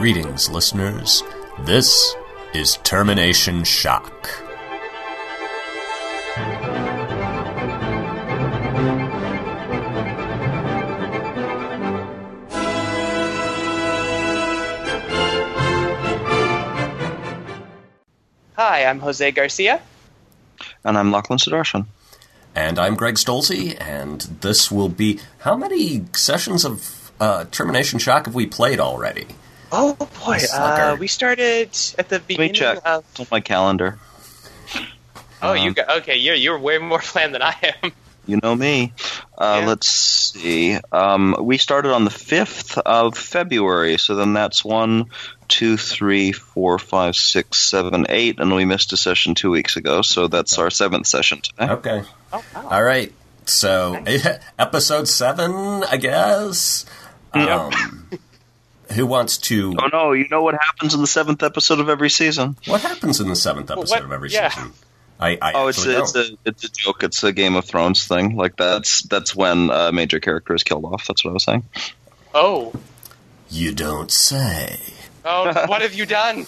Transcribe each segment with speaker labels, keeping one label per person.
Speaker 1: Greetings, listeners. This is Termination Shock.
Speaker 2: Hi, I'm Jose Garcia.
Speaker 3: And I'm Lachlan Sudarshan.
Speaker 1: And I'm Greg Stolze, and this will be. How many sessions of uh, Termination Shock have we played already?
Speaker 2: Oh boy, uh, we started at the
Speaker 3: Let me
Speaker 2: beginning
Speaker 3: check.
Speaker 2: of.
Speaker 3: It's on my calendar.
Speaker 2: Oh, you
Speaker 3: Um,
Speaker 2: got okay. You're you're way more planned than I am.
Speaker 3: You know me. Uh,
Speaker 2: Yeah.
Speaker 3: Let's see. Um, we started on the 5th of February, so then that's one, two, three, four, five, six, seven, eight, and we missed a session two weeks ago, so that's our seventh session today.
Speaker 1: Okay.
Speaker 2: Oh, wow.
Speaker 1: All right. So, episode seven, I guess. Um, who wants to.
Speaker 3: Oh no, you know what happens in the seventh episode of every season?
Speaker 1: What happens in the seventh episode
Speaker 2: what-
Speaker 1: of every
Speaker 2: yeah.
Speaker 1: season? I, I
Speaker 3: Oh, it's a, it's
Speaker 1: don't.
Speaker 3: a it's a joke. It's a Game of Thrones thing. Like that's that's when a major character is killed off. That's what I was saying.
Speaker 2: Oh,
Speaker 1: You don't say.
Speaker 2: oh, what have you done?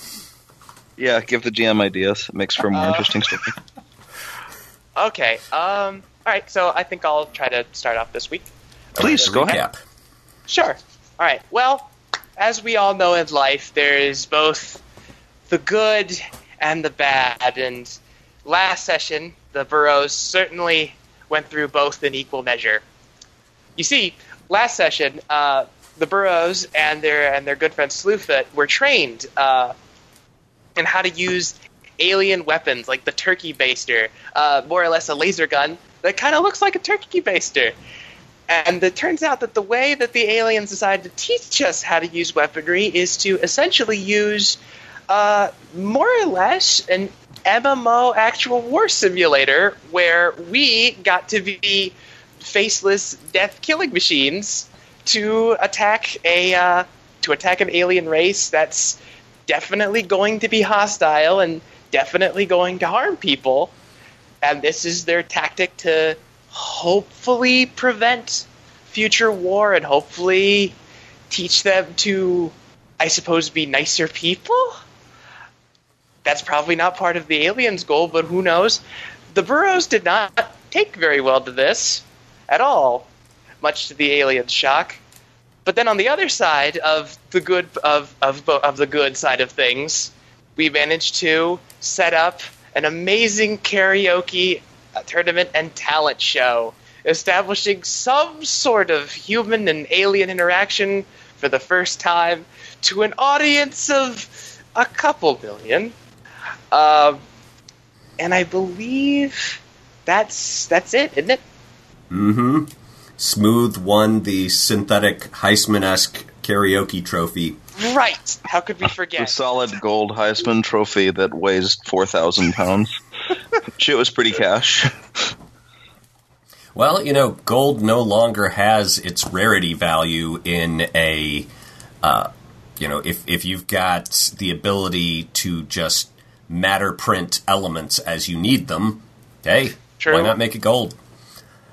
Speaker 3: Yeah, give the GM ideas. It makes for a more
Speaker 2: Uh,
Speaker 3: interesting story.
Speaker 2: Okay. Um. All right. So I think I'll try to start off this week.
Speaker 3: Please go ahead.
Speaker 2: Sure. All right. Well, as we all know in life, there is both the good and the bad. And last session, the Burroughs certainly went through both in equal measure. You see, last session, uh, the Burroughs and their and their good friend Slewfoot were trained uh, in how to use alien weapons like the turkey baster, uh, more or less a laser gun that kind of looks like a turkey baster. And it turns out that the way that the aliens decided to teach us how to use weaponry is to essentially use uh, more or less an MMO actual war simulator where we got to be faceless death killing machines to attack a uh, to attack an alien race that's definitely going to be hostile and definitely going to harm people. And this is their tactic to hopefully prevent future war and hopefully teach them to i suppose be nicer people? That's probably not part of the aliens goal but who knows? The Burroughs did not take very well to this at all much to the aliens shock. But then on the other side of the good of of, of the good side of things we managed to set up an amazing karaoke uh, tournament and talent show, establishing some sort of human and alien interaction for the first time to an audience of a couple million. Um, and I believe that's that's it, isn't it?
Speaker 1: Mm-hmm. Smooth won the synthetic Heisman-esque karaoke trophy.
Speaker 2: Right. How could we forget?
Speaker 3: The solid gold Heisman trophy that weighs 4,000 pounds. Shit was pretty cash.
Speaker 1: Well, you know, gold no longer has its rarity value in a, uh, you know, if if you've got the ability to just matter print elements as you need them, hey,
Speaker 2: True.
Speaker 1: why not make it gold?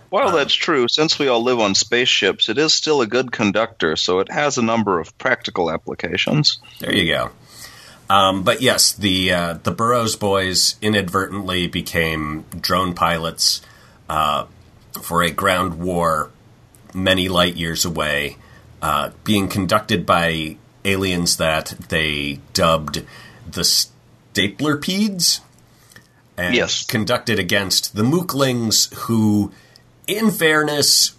Speaker 3: While that's true, since we all live on spaceships, it is still a good conductor, so it has a number of practical applications.
Speaker 1: There you go. Um, but yes, the uh, the Burroughs boys inadvertently became drone pilots uh, for a ground war many light years away, uh, being conducted by aliens that they dubbed the Staplerpedes, and
Speaker 3: Yes.
Speaker 1: conducted against the Mooklings, who, in fairness,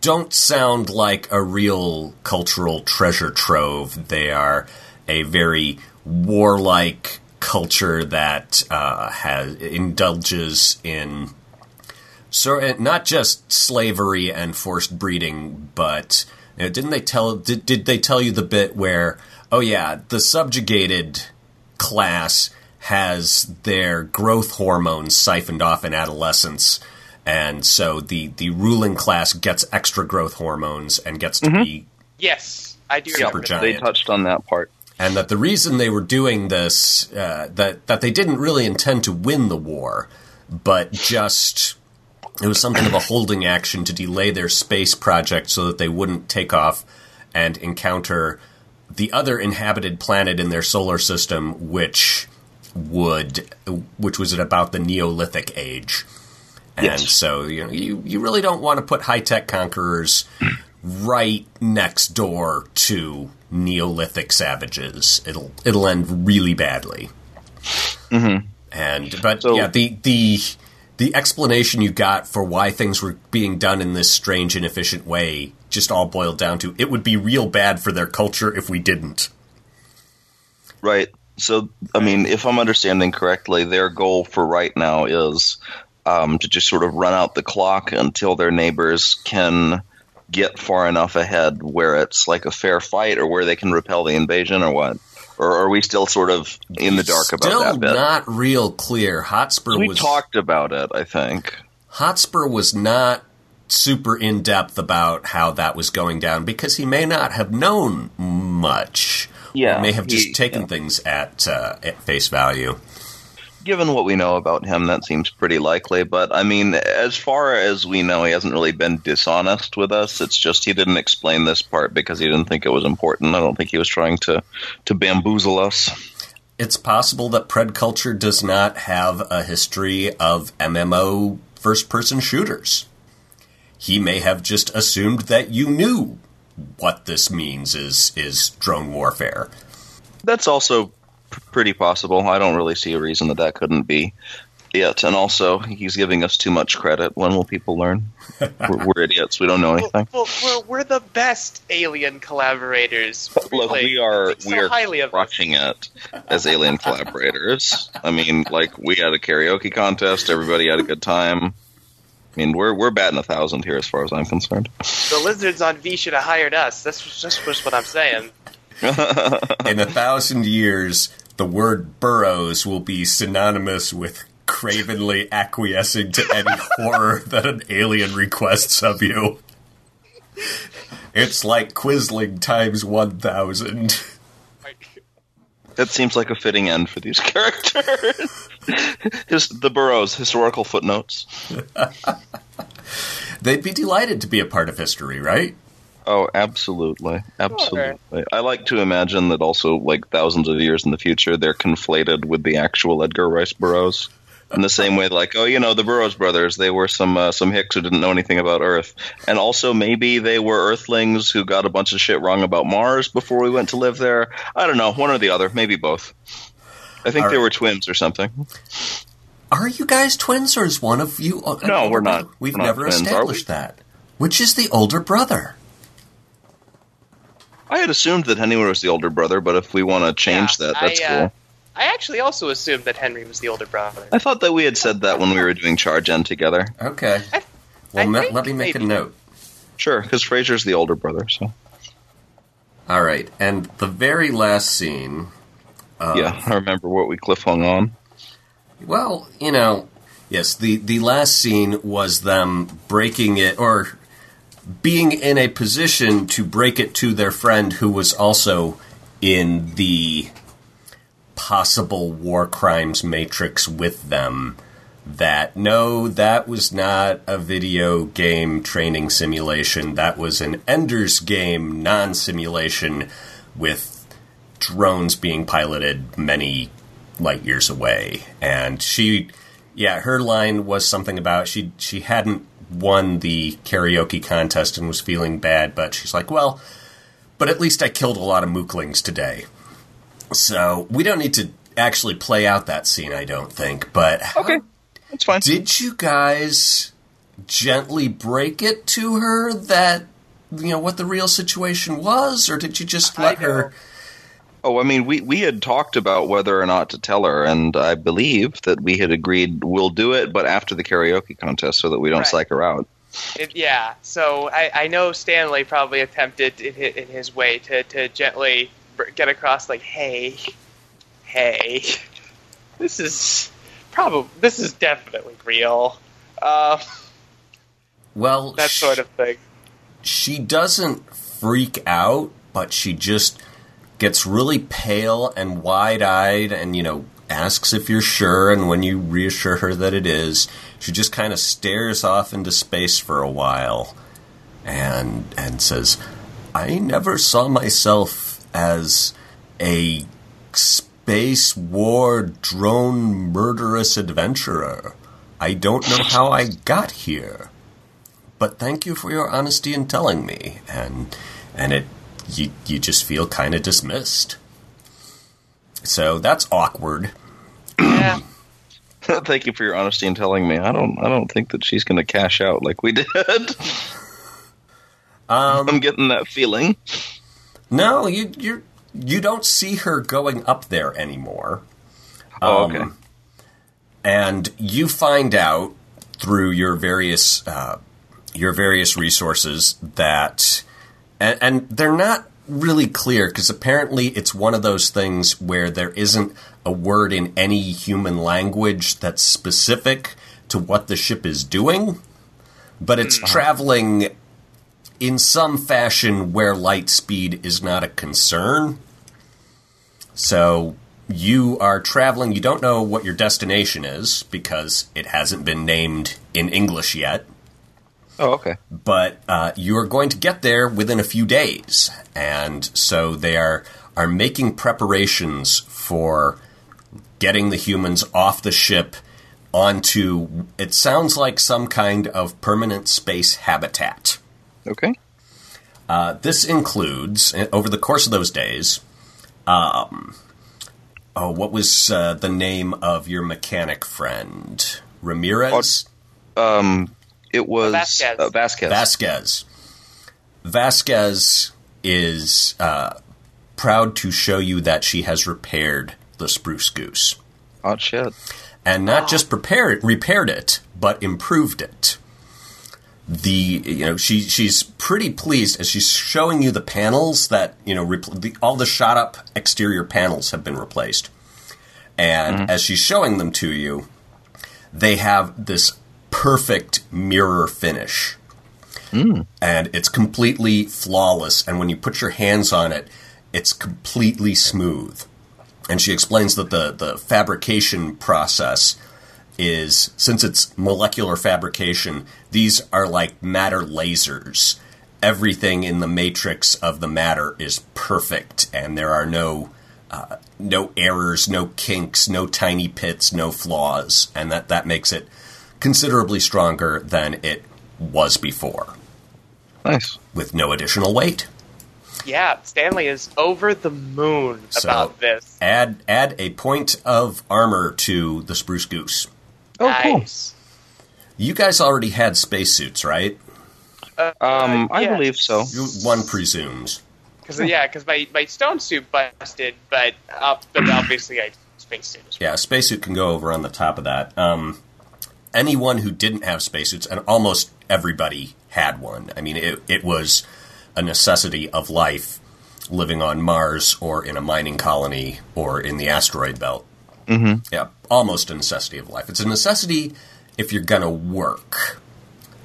Speaker 1: don't sound like a real cultural treasure trove. They are a very warlike culture that uh, has indulges in so uh, not just slavery and forced breeding, but you know, didn't they tell did, did they tell you the bit where oh yeah the subjugated class has their growth hormones siphoned off in adolescence and so the the ruling class gets extra growth hormones and gets to be
Speaker 2: yes, I do
Speaker 1: Super
Speaker 2: remember.
Speaker 1: giant.
Speaker 3: They touched on that part.
Speaker 1: And that the reason they were doing this uh, that that they didn't really intend to win the war, but just it was something of a holding action to delay their space project so that they wouldn't take off and encounter the other inhabited planet in their solar system, which would which was at about the Neolithic age. And
Speaker 3: Yes.
Speaker 1: so you know you, you really don't want to put high tech conquerors right next door to Neolithic savages. It'll it'll end really badly. And but
Speaker 3: So-
Speaker 1: yeah, the the the explanation you got for why things were being done in this strange, inefficient way just all boiled down to it would be real bad for their culture if we didn't.
Speaker 3: Right. So, I mean, if I'm understanding correctly, their goal for right now is um, to just sort of run out the clock until their neighbors can get far enough ahead where it's like a fair fight or where they can repel the invasion or what? Or are we still sort of in the dark about
Speaker 1: Still
Speaker 3: that bit?
Speaker 1: not real clear. Hotspur
Speaker 3: we
Speaker 1: was
Speaker 3: talked about it, I think.
Speaker 1: Hotspur was not super in depth about how that was going down because he may not have known much.
Speaker 3: Yeah,
Speaker 1: Or may have just
Speaker 3: he-
Speaker 1: taken
Speaker 3: yeah.
Speaker 1: things at uh, at face value.
Speaker 3: Given what we know about him, that seems pretty likely. But I mean, as far as we know, he hasn't really been dishonest with us. It's just he didn't explain this part because he didn't think it was important. I don't think he was trying to to bamboozle us.
Speaker 1: It's possible that Pred culture does not have a history of MMO first person shooters. He may have just assumed that you knew what this means is is drone warfare.
Speaker 3: That's also p- pretty possible. I don't really see a reason that that couldn't be it. And also, he's giving us too much credit. When will people learn? we're, we're idiots. We don't know anything.
Speaker 2: Well, we're, we're the best alien collaborators.
Speaker 3: Look,
Speaker 2: Really.
Speaker 3: we are
Speaker 2: so
Speaker 3: we are
Speaker 2: highly of
Speaker 3: crushing it as alien collaborators. I mean, like we had a karaoke contest. Everybody had a good time. I mean, we're we're batting a thousand here as far as I'm concerned.
Speaker 2: The lizards on V should have hired us. That's just, just what I'm saying.
Speaker 1: In a thousand years, the word Burroughs will be synonymous with cravenly acquiescing to any horror that an alien requests of you. It's like Quisling times 1000.
Speaker 3: That seems like a fitting end for these characters. His, the Burroughs historical footnotes.
Speaker 1: They'd be delighted to be a part of history, right?
Speaker 3: Oh, absolutely, absolutely. I like to imagine that also, like thousands of years in the future, they're conflated with the actual Edgar Rice Burroughs. In the same way, like, oh, you know, the Burroughs brothers, they were some uh, some hicks who didn't know anything about Earth, and also maybe they were Earthlings who got a bunch of shit wrong about Mars before we went to live there. I don't know, one or the other, maybe both. I think they were twins or something.
Speaker 1: Are you guys twins, or is one of you? an
Speaker 3: No, we're not.
Speaker 1: We've
Speaker 3: We're
Speaker 1: never
Speaker 3: we?
Speaker 1: established that. Which is the older brother?
Speaker 3: I had assumed that Henry was the older brother, but if we want to change
Speaker 2: Yeah,
Speaker 3: that, that's
Speaker 2: I, uh,
Speaker 3: cool.
Speaker 2: I actually also assumed that Henry was the older brother.
Speaker 3: I thought that we had said that when we were doing chargen together.
Speaker 1: Okay.
Speaker 2: I-
Speaker 1: Well,
Speaker 2: I
Speaker 1: let- let me make a note.
Speaker 3: Sure, because Fraser's the older brother, so.
Speaker 1: All right, and the very last scene. Uh,
Speaker 3: yeah, I remember what we cliffhung on.
Speaker 1: Well, you know, yes, the the last scene was them breaking it or being in a position to break it to their friend who was also in the possible war crimes matrix with them. That no, that was not a video game training simulation. That was an Ender's game non simulation with drones being piloted many light years away. And she, yeah, her line was something about she she hadn't won the karaoke contest and was feeling bad, but she's like, well, but at least I killed a lot of mooklings today. So we don't need to actually play out that scene, I don't think. But
Speaker 3: Okay, that's fine.
Speaker 1: did you guys gently break it to her that you know what the real situation was, or did you just let her?
Speaker 2: Know.
Speaker 3: Oh, I mean, we, we had talked about whether or not to tell her, and I believe that we had agreed we'll do it, but after the karaoke contest so that we don't
Speaker 2: Right.
Speaker 3: psych her out.
Speaker 2: It, yeah, so I, I know Stanley probably attempted in his, in his way to, to gently get across, like, hey, hey, this is probably this is definitely real, uh,
Speaker 1: Well,
Speaker 2: that
Speaker 1: sh-
Speaker 2: sort of thing.
Speaker 1: she doesn't freak out, but she just gets really pale and wide eyed and, you know, asks if you're sure. And when you reassure her that it is, she just kind of stares off into space for a while and, and says, I never saw myself as a space war drone murderous adventurer. I don't know how I got here. But thank you for your honesty in telling me. And and it you you just feel kind of dismissed. So that's awkward.
Speaker 2: Yeah.
Speaker 3: Thank you for your honesty in telling me. I don't. I don't think that she's going to cash out like we did.
Speaker 1: Um,
Speaker 3: I'm getting that feeling.
Speaker 1: no, you you you don't see her going up there anymore.
Speaker 3: Oh,
Speaker 1: Um,
Speaker 3: okay.
Speaker 1: and you find out through your various uh, your various resources that and, and they're not really clear because apparently it's one of those things where there isn't a word in any human language that's specific to what the ship is doing but it's mm-hmm. traveling in some fashion where light speed is not a concern. So you are traveling, you don't know what your destination is because it hasn't been named in English yet,
Speaker 3: Oh, okay.
Speaker 1: but uh, you are going to get there within a few days. And so they are, are making preparations for getting the humans off the ship onto, it sounds like some kind of permanent space habitat.
Speaker 3: Okay.
Speaker 1: Uh, this includes, uh, over the course of those days, um, oh, what was uh, the name of your mechanic friend? Ramirez?
Speaker 3: Um, it was
Speaker 2: Vasquez.
Speaker 3: Uh, Vasquez.
Speaker 1: Vasquez. Vasquez is uh, proud to show you that she has repaired the spruce goose.
Speaker 3: Hot shit.
Speaker 1: and not just prepared repaired it, but improved it. The you know she she's pretty pleased as she's showing you the panels that you know repl- the, all the shot up exterior panels have been replaced, and as she's showing them to you, they have this perfect mirror finish, and it's completely flawless. And when you put your hands on it, it's completely smooth. And she explains that the, the fabrication process is since it's molecular fabrication these are like matter lasers. Everything in the matrix of the matter is perfect and there are no uh, no errors no kinks no tiny pits no flaws and that that makes it considerably stronger than it was before
Speaker 3: Nice.
Speaker 1: with no additional weight
Speaker 2: Yeah, Stanley is over the moon
Speaker 1: So-
Speaker 2: about this.
Speaker 1: add add a point of armor to the spruce goose
Speaker 3: Oh, cool.
Speaker 1: You guys already had spacesuits, right?
Speaker 2: Uh,
Speaker 3: Um, I
Speaker 2: yeah.
Speaker 3: believe so.
Speaker 1: One presumes.
Speaker 2: Cause, yeah, because my, my stone suit busted, but, uh, but obviously I space suit as well.
Speaker 1: Yeah, a spacesuit can go over on the top of that. Um, anyone who didn't have spacesuits, and almost everybody had one. I mean, it, it was a necessity of life living on Mars or in a mining colony or in the asteroid belt. Mm-hmm. Yeah, almost a necessity of life. It's a necessity if you're going to work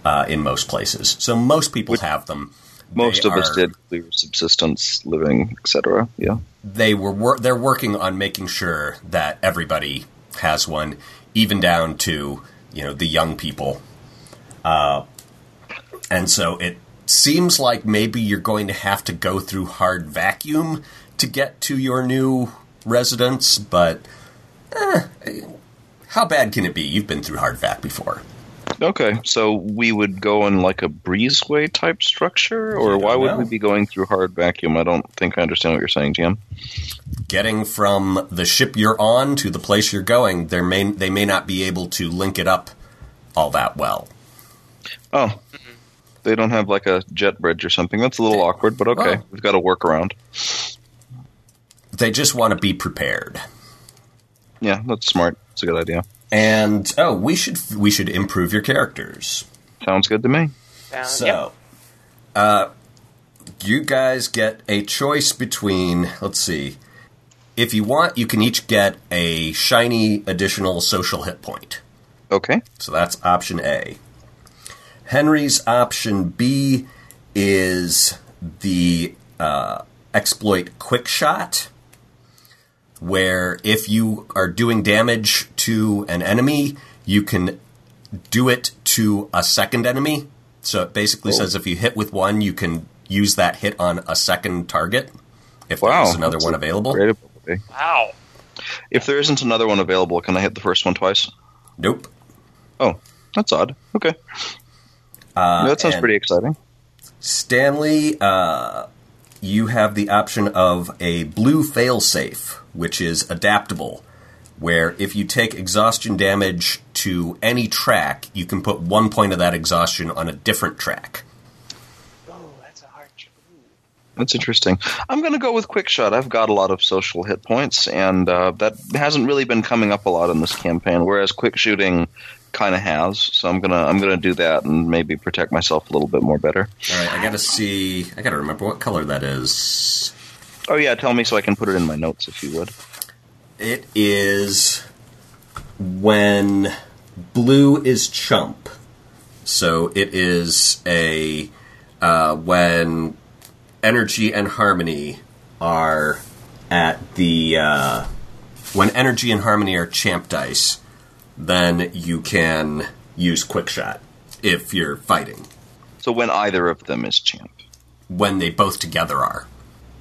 Speaker 1: uh, in most places. So most people have them.
Speaker 3: Most
Speaker 1: They
Speaker 3: of us did. We were subsistence, living, etc. Yeah.
Speaker 1: they were wor- they're working on making sure that everybody has one, even down to you know the young people. Uh, and so it seems like maybe you're going to have to go through hard vacuum to get to your new residence, but eh, how bad can it be? You've been through hard vac before.
Speaker 3: Okay, so we would go in like a breezeway type structure, or why would
Speaker 1: know.
Speaker 3: we be going through hard vacuum? I don't think I understand what you're saying, Jim.
Speaker 1: Getting from the ship you're on to the place you're going, there may they may not be able to link it up all that well.
Speaker 3: Oh, they don't have like a jet bridge or something. That's a little awkward, but okay, we've got a workaround.
Speaker 1: They just want to be prepared.
Speaker 3: Yeah, that's smart. It's a good idea.
Speaker 1: And oh, we should we should improve your characters.
Speaker 3: Sounds good to me.
Speaker 2: Uh,
Speaker 1: So,
Speaker 2: yep.
Speaker 1: uh, you guys get a choice between. Let's see. If you want, you can each get a shiny additional social hit point.
Speaker 3: Okay.
Speaker 1: So that's option A. Henry's option B is the uh, exploit quick shot, where if you are doing damage to an enemy, you can do it to a second enemy. So it basically
Speaker 3: Cool.
Speaker 1: says if you hit with one, you can use that hit on a second target If
Speaker 3: Wow,
Speaker 1: there's another
Speaker 3: that's
Speaker 1: one available.
Speaker 2: Wow.
Speaker 3: If there isn't another one available, can I hit the first one twice?
Speaker 1: Nope.
Speaker 3: Oh, that's odd. Okay,
Speaker 1: Uh,
Speaker 3: that sounds pretty exciting.
Speaker 1: Stanley, uh, you have the option of a blue failsafe, which is adaptable, where if you take exhaustion damage to any track, you can put one point of that exhaustion on a different track.
Speaker 2: Oh, that's a hard.
Speaker 3: That's interesting. I'm going to go with quick shot. I've got a lot of social hit points, and uh, that hasn't really been coming up a lot in this campaign. Whereas quick shooting kind of has. So I'm gonna I'm gonna do that and maybe protect myself a little bit more better.
Speaker 1: All right, I gotta see. I gotta remember what color that is.
Speaker 3: Oh yeah, tell me so I can put it in my notes if you would.
Speaker 1: It is when blue is chump. So it is a uh, when energy and harmony are at the uh, when energy and harmony are champ dice, then you can use quick shot if you're fighting.
Speaker 3: So when either of them is champ.
Speaker 1: When they both together are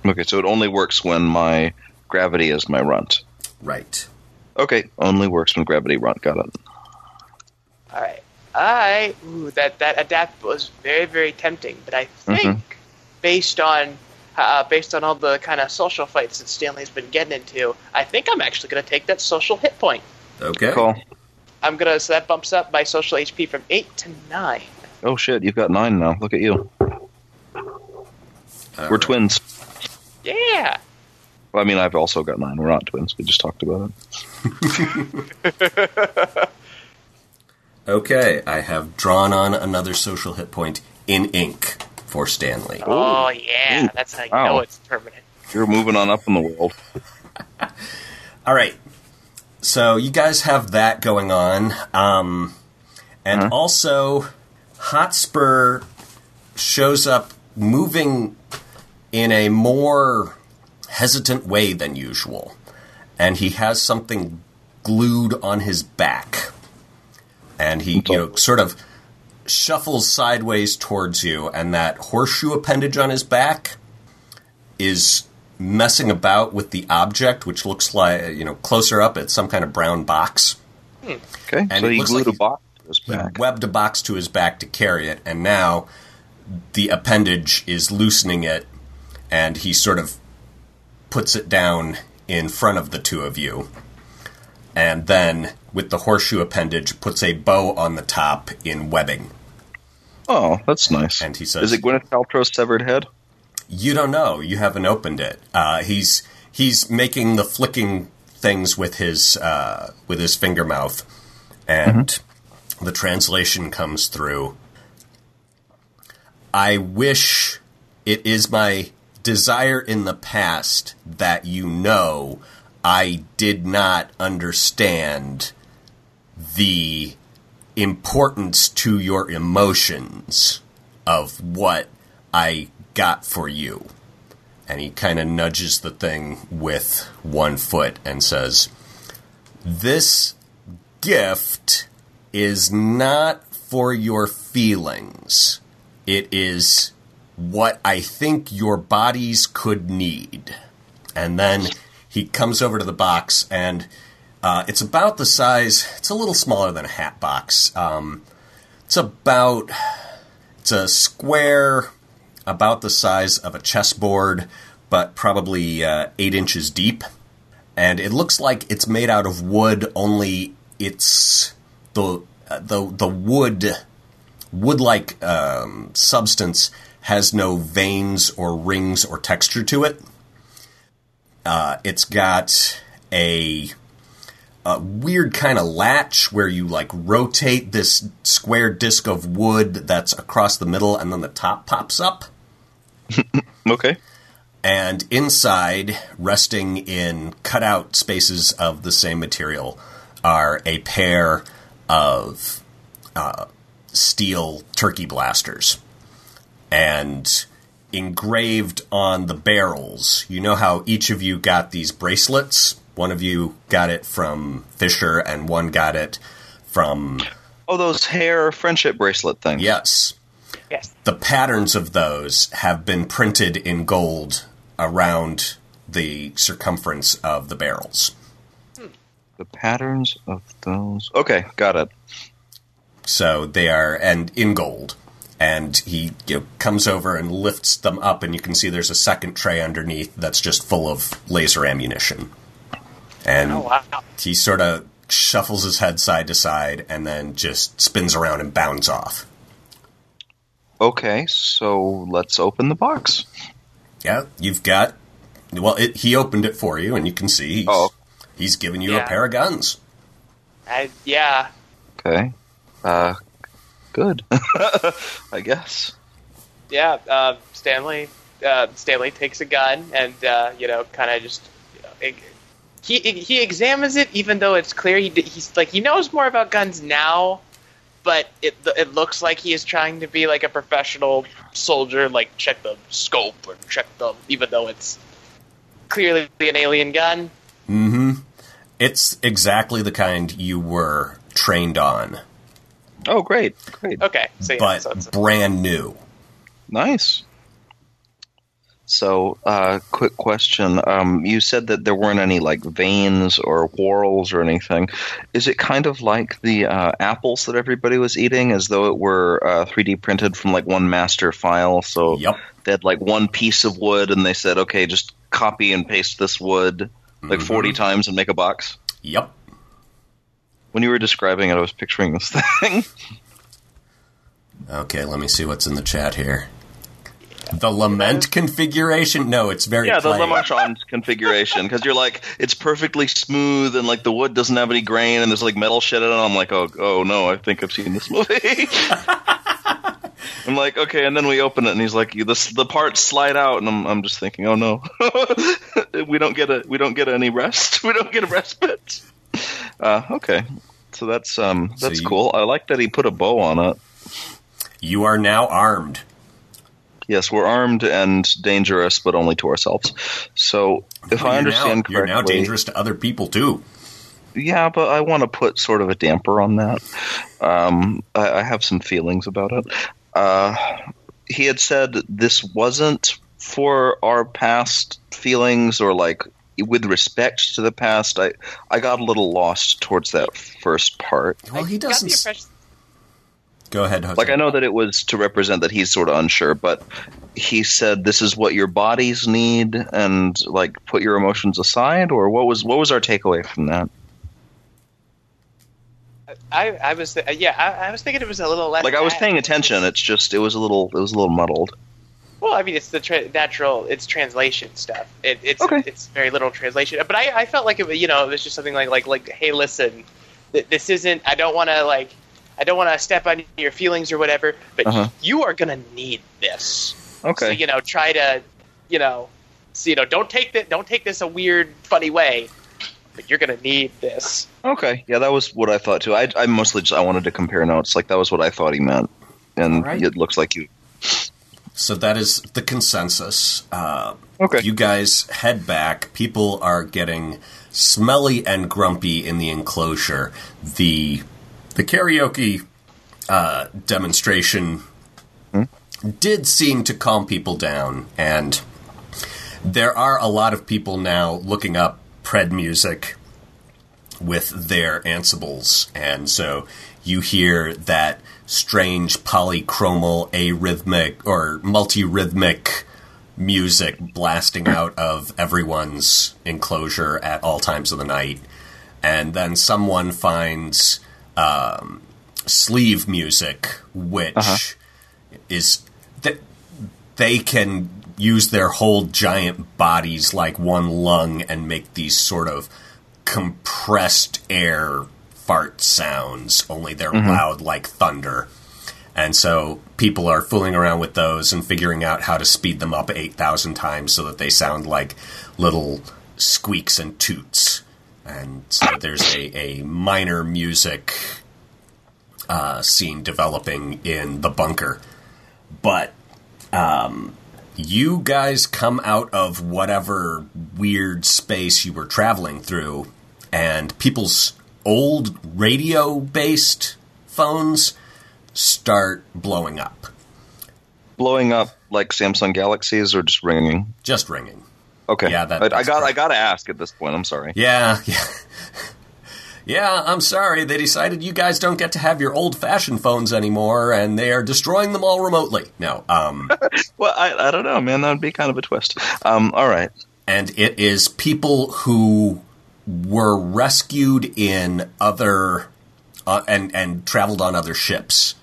Speaker 3: Okay, so it only works when my gravity is my runt.
Speaker 1: Right.
Speaker 3: Okay, only works when gravity runt. Got it.
Speaker 2: All right. I ooh, that that adapt was very very tempting, but I think based on uh, based on all the kind of social fights that Stanley's been getting into, I think I'm actually going to take that social hit point.
Speaker 1: Okay.
Speaker 3: Cool.
Speaker 2: I'm gonna so that bumps up my social HP from eight to nine.
Speaker 3: Oh shit, you've got nine now. Look at you.
Speaker 1: All
Speaker 3: We're
Speaker 1: right.
Speaker 3: twins.
Speaker 2: Yeah.
Speaker 3: Well, I mean, I've also got nine. We're not twins. We just talked about it.
Speaker 1: Okay, I have drawn on another social hit point in ink for Stanley.
Speaker 2: Oh yeah, that's how you
Speaker 3: Wow.
Speaker 2: know it's permanent.
Speaker 3: You're moving on up in the world.
Speaker 1: All right, so you guys have that going on, um, and also Hotspur shows up moving in a more hesitant way than usual, and he has something glued on his back, and he you know sort of shuffles sideways towards you, and that horseshoe appendage on his back is messing about with the object, which looks like you know closer up, it's some kind of brown box. Hmm.
Speaker 3: Okay,
Speaker 1: And
Speaker 3: so he glued
Speaker 1: like
Speaker 3: a box to his
Speaker 1: He webbed a box to his back to carry it, and now the appendage is loosening it, and he sort of puts it down in front of the two of you, and then with the horseshoe appendage puts a bow on the top in webbing.
Speaker 3: Oh, that's nice.
Speaker 1: And he says-
Speaker 3: "Is it Gwyneth Paltrow's severed head?"
Speaker 1: You don't know. You haven't opened it. Uh, he's he's making the flicking things with his uh, with his finger mouth, and the translation comes through. I wish it is my desire in the past that you know I did not understand the importance to your emotions of what I got for you. And he kind of nudges the thing with one foot and says, This gift is not for your feelings. It is what I think your bodies could need. And then he comes over to the box, and uh, it's about the size, it's a little smaller than a hat box. Um, it's about, it's a square about the size of a chessboard, but probably uh, eight inches deep. And it looks like it's made out of wood, only it's the uh, the the wood wood like um, substance has no veins or rings or texture to it. Uh, it's got a a weird kind of latch where you like rotate this square disc of wood that's across the middle and then the top pops up.
Speaker 3: Okay.
Speaker 1: And inside, resting in cutout spaces of the same material, are a pair of uh, steel turkey blasters. And engraved on the barrels, you know how each of you got these bracelets? One of you got it from Fisher, and one got it from.
Speaker 3: Oh, those hair friendship bracelet things.
Speaker 1: Yes.
Speaker 2: Yes.
Speaker 1: the patterns of those have been printed in gold around the circumference of the barrels. Hmm.
Speaker 3: The patterns of those. Okay, got it.
Speaker 1: So they are, and in gold. And he you know, comes over and lifts them up, and you can see there's a second tray underneath that's just full of laser ammunition. And
Speaker 2: Oh wow.
Speaker 1: he sort of shuffles his head side to side and then just spins around and bounds off.
Speaker 3: Okay, so let's open the box.
Speaker 1: Yeah, you've got. Well, it, he opened it for you, and you can see he's,
Speaker 3: Oh.
Speaker 1: he's giving you a pair of guns.
Speaker 2: I, yeah.
Speaker 3: Okay. Uh, good. I guess.
Speaker 2: Yeah. Uh, Stanley. Uh, Stanley takes a gun and uh, you know, kind of just. You know, it, he he examines it, even though it's clear he he's like he knows more about guns now, but it it looks like he is trying to be like a professional soldier, like check the scope or check the, even though it's clearly an alien gun.
Speaker 1: Mm-hmm. It's exactly the kind you were trained on,
Speaker 3: Oh, great, great,
Speaker 2: Okay, so yeah,
Speaker 1: but
Speaker 2: so it's,
Speaker 1: brand new.
Speaker 3: nice. So, uh, quick question. Um, you said that there weren't any like veins or whorls or anything. Is it kind of like the uh, apples that everybody was eating, as though it were uh, 3D printed from like one master file? So
Speaker 1: Yep.
Speaker 3: they had like one piece of wood, and they said, "Okay, just copy and paste this wood like 40 times and make a box."
Speaker 1: Yep.
Speaker 3: When you were describing it, I was picturing this thing.
Speaker 1: Okay, let me see what's in the chat here. The lament configuration? No, it's very
Speaker 3: Yeah, the
Speaker 1: plain.
Speaker 3: Lemarchand configuration because you're like it's perfectly smooth and like the wood doesn't have any grain and there's like metal shit in it. I'm like, oh, oh no, I think I've seen this movie. I'm like, okay, and then we open it and he's like, this the parts slide out and I'm I'm just thinking, oh no, we don't get a we don't get any rest. We don't get a respite. Uh, okay, so that's um
Speaker 1: So
Speaker 3: that's
Speaker 1: you-
Speaker 3: cool. I like that he put a bow on it.
Speaker 1: You are now armed.
Speaker 3: Yes, we're armed and dangerous, but only to ourselves. So, if
Speaker 1: You're
Speaker 3: I
Speaker 1: now-
Speaker 3: understand
Speaker 1: you're now dangerous to other people too.
Speaker 3: Yeah, but I want to put sort of a damper on that. Um, I, I have some feelings about it. Uh, he had said this wasn't for our past feelings or like with respect to the past. I I got a little lost towards that first part.
Speaker 1: Well, he doesn't. Go ahead, Jose.
Speaker 3: Like I know that it was to represent that he's sort of unsure, but he said this is what your bodies need, and like put your emotions aside. Or what was what was our takeaway from that?
Speaker 2: I, I was th- yeah I, I was thinking it was a little less
Speaker 3: Like I was paying attention. It's just it was a little it was a little muddled.
Speaker 2: Well, I mean, it's the tra- natural, it's translation stuff. It, it's
Speaker 3: Okay.
Speaker 2: it's very little translation, but I, I felt like it, was, you know, it was just something like like like, hey, listen, th- this isn't. I don't want to like, I don't want to step on your feelings or whatever, but
Speaker 3: Uh-huh.
Speaker 2: you are gonna need this.
Speaker 3: Okay.
Speaker 2: So you know, try to, you know, so, you know, don't take that, don't take this a weird, funny way, but you're gonna need this.
Speaker 3: Okay, yeah, that was what I thought too. I, I mostly just I wanted to compare notes. Like that was what I thought he meant, and
Speaker 1: Alright.
Speaker 3: it looks like you.
Speaker 1: So that is the consensus. Uh,
Speaker 3: Okay.
Speaker 1: You guys head back. People are getting smelly and grumpy in the enclosure. The the karaoke uh, demonstration did seem to calm people down, and there are a lot of people now looking up pred music with their ansibles, and so you hear that strange polychromal arrhythmic or multi-rhythmic music blasting out of everyone's enclosure at all times of the night, and then someone finds um, sleeve music, which is that they can use their whole giant bodies like one lung and make these sort of compressed air fart sounds, only they're loud like thunder. And so people are fooling around with those and figuring out how to speed them up 8,000 times so that they sound like little squeaks and toots. And so there's a, a minor music uh, scene developing in the bunker. But um, you guys come out of whatever weird space you were traveling through, and people's old radio based phones start blowing up,
Speaker 3: Blowing up like Samsung Galaxies or just ringing?
Speaker 1: just ringing.
Speaker 3: Okay.
Speaker 1: Yeah, that-
Speaker 3: I, I got. I got to ask at this point. I'm sorry.
Speaker 1: Yeah, yeah. Yeah, I'm sorry. They decided you guys don't get to have your old fashioned phones anymore, and they are destroying them all remotely. No, um,
Speaker 3: Well, I, I don't know, man. That would be kind of a twist. Um, all right.
Speaker 1: and it is people who were rescued in other uh, and and traveled on other ships.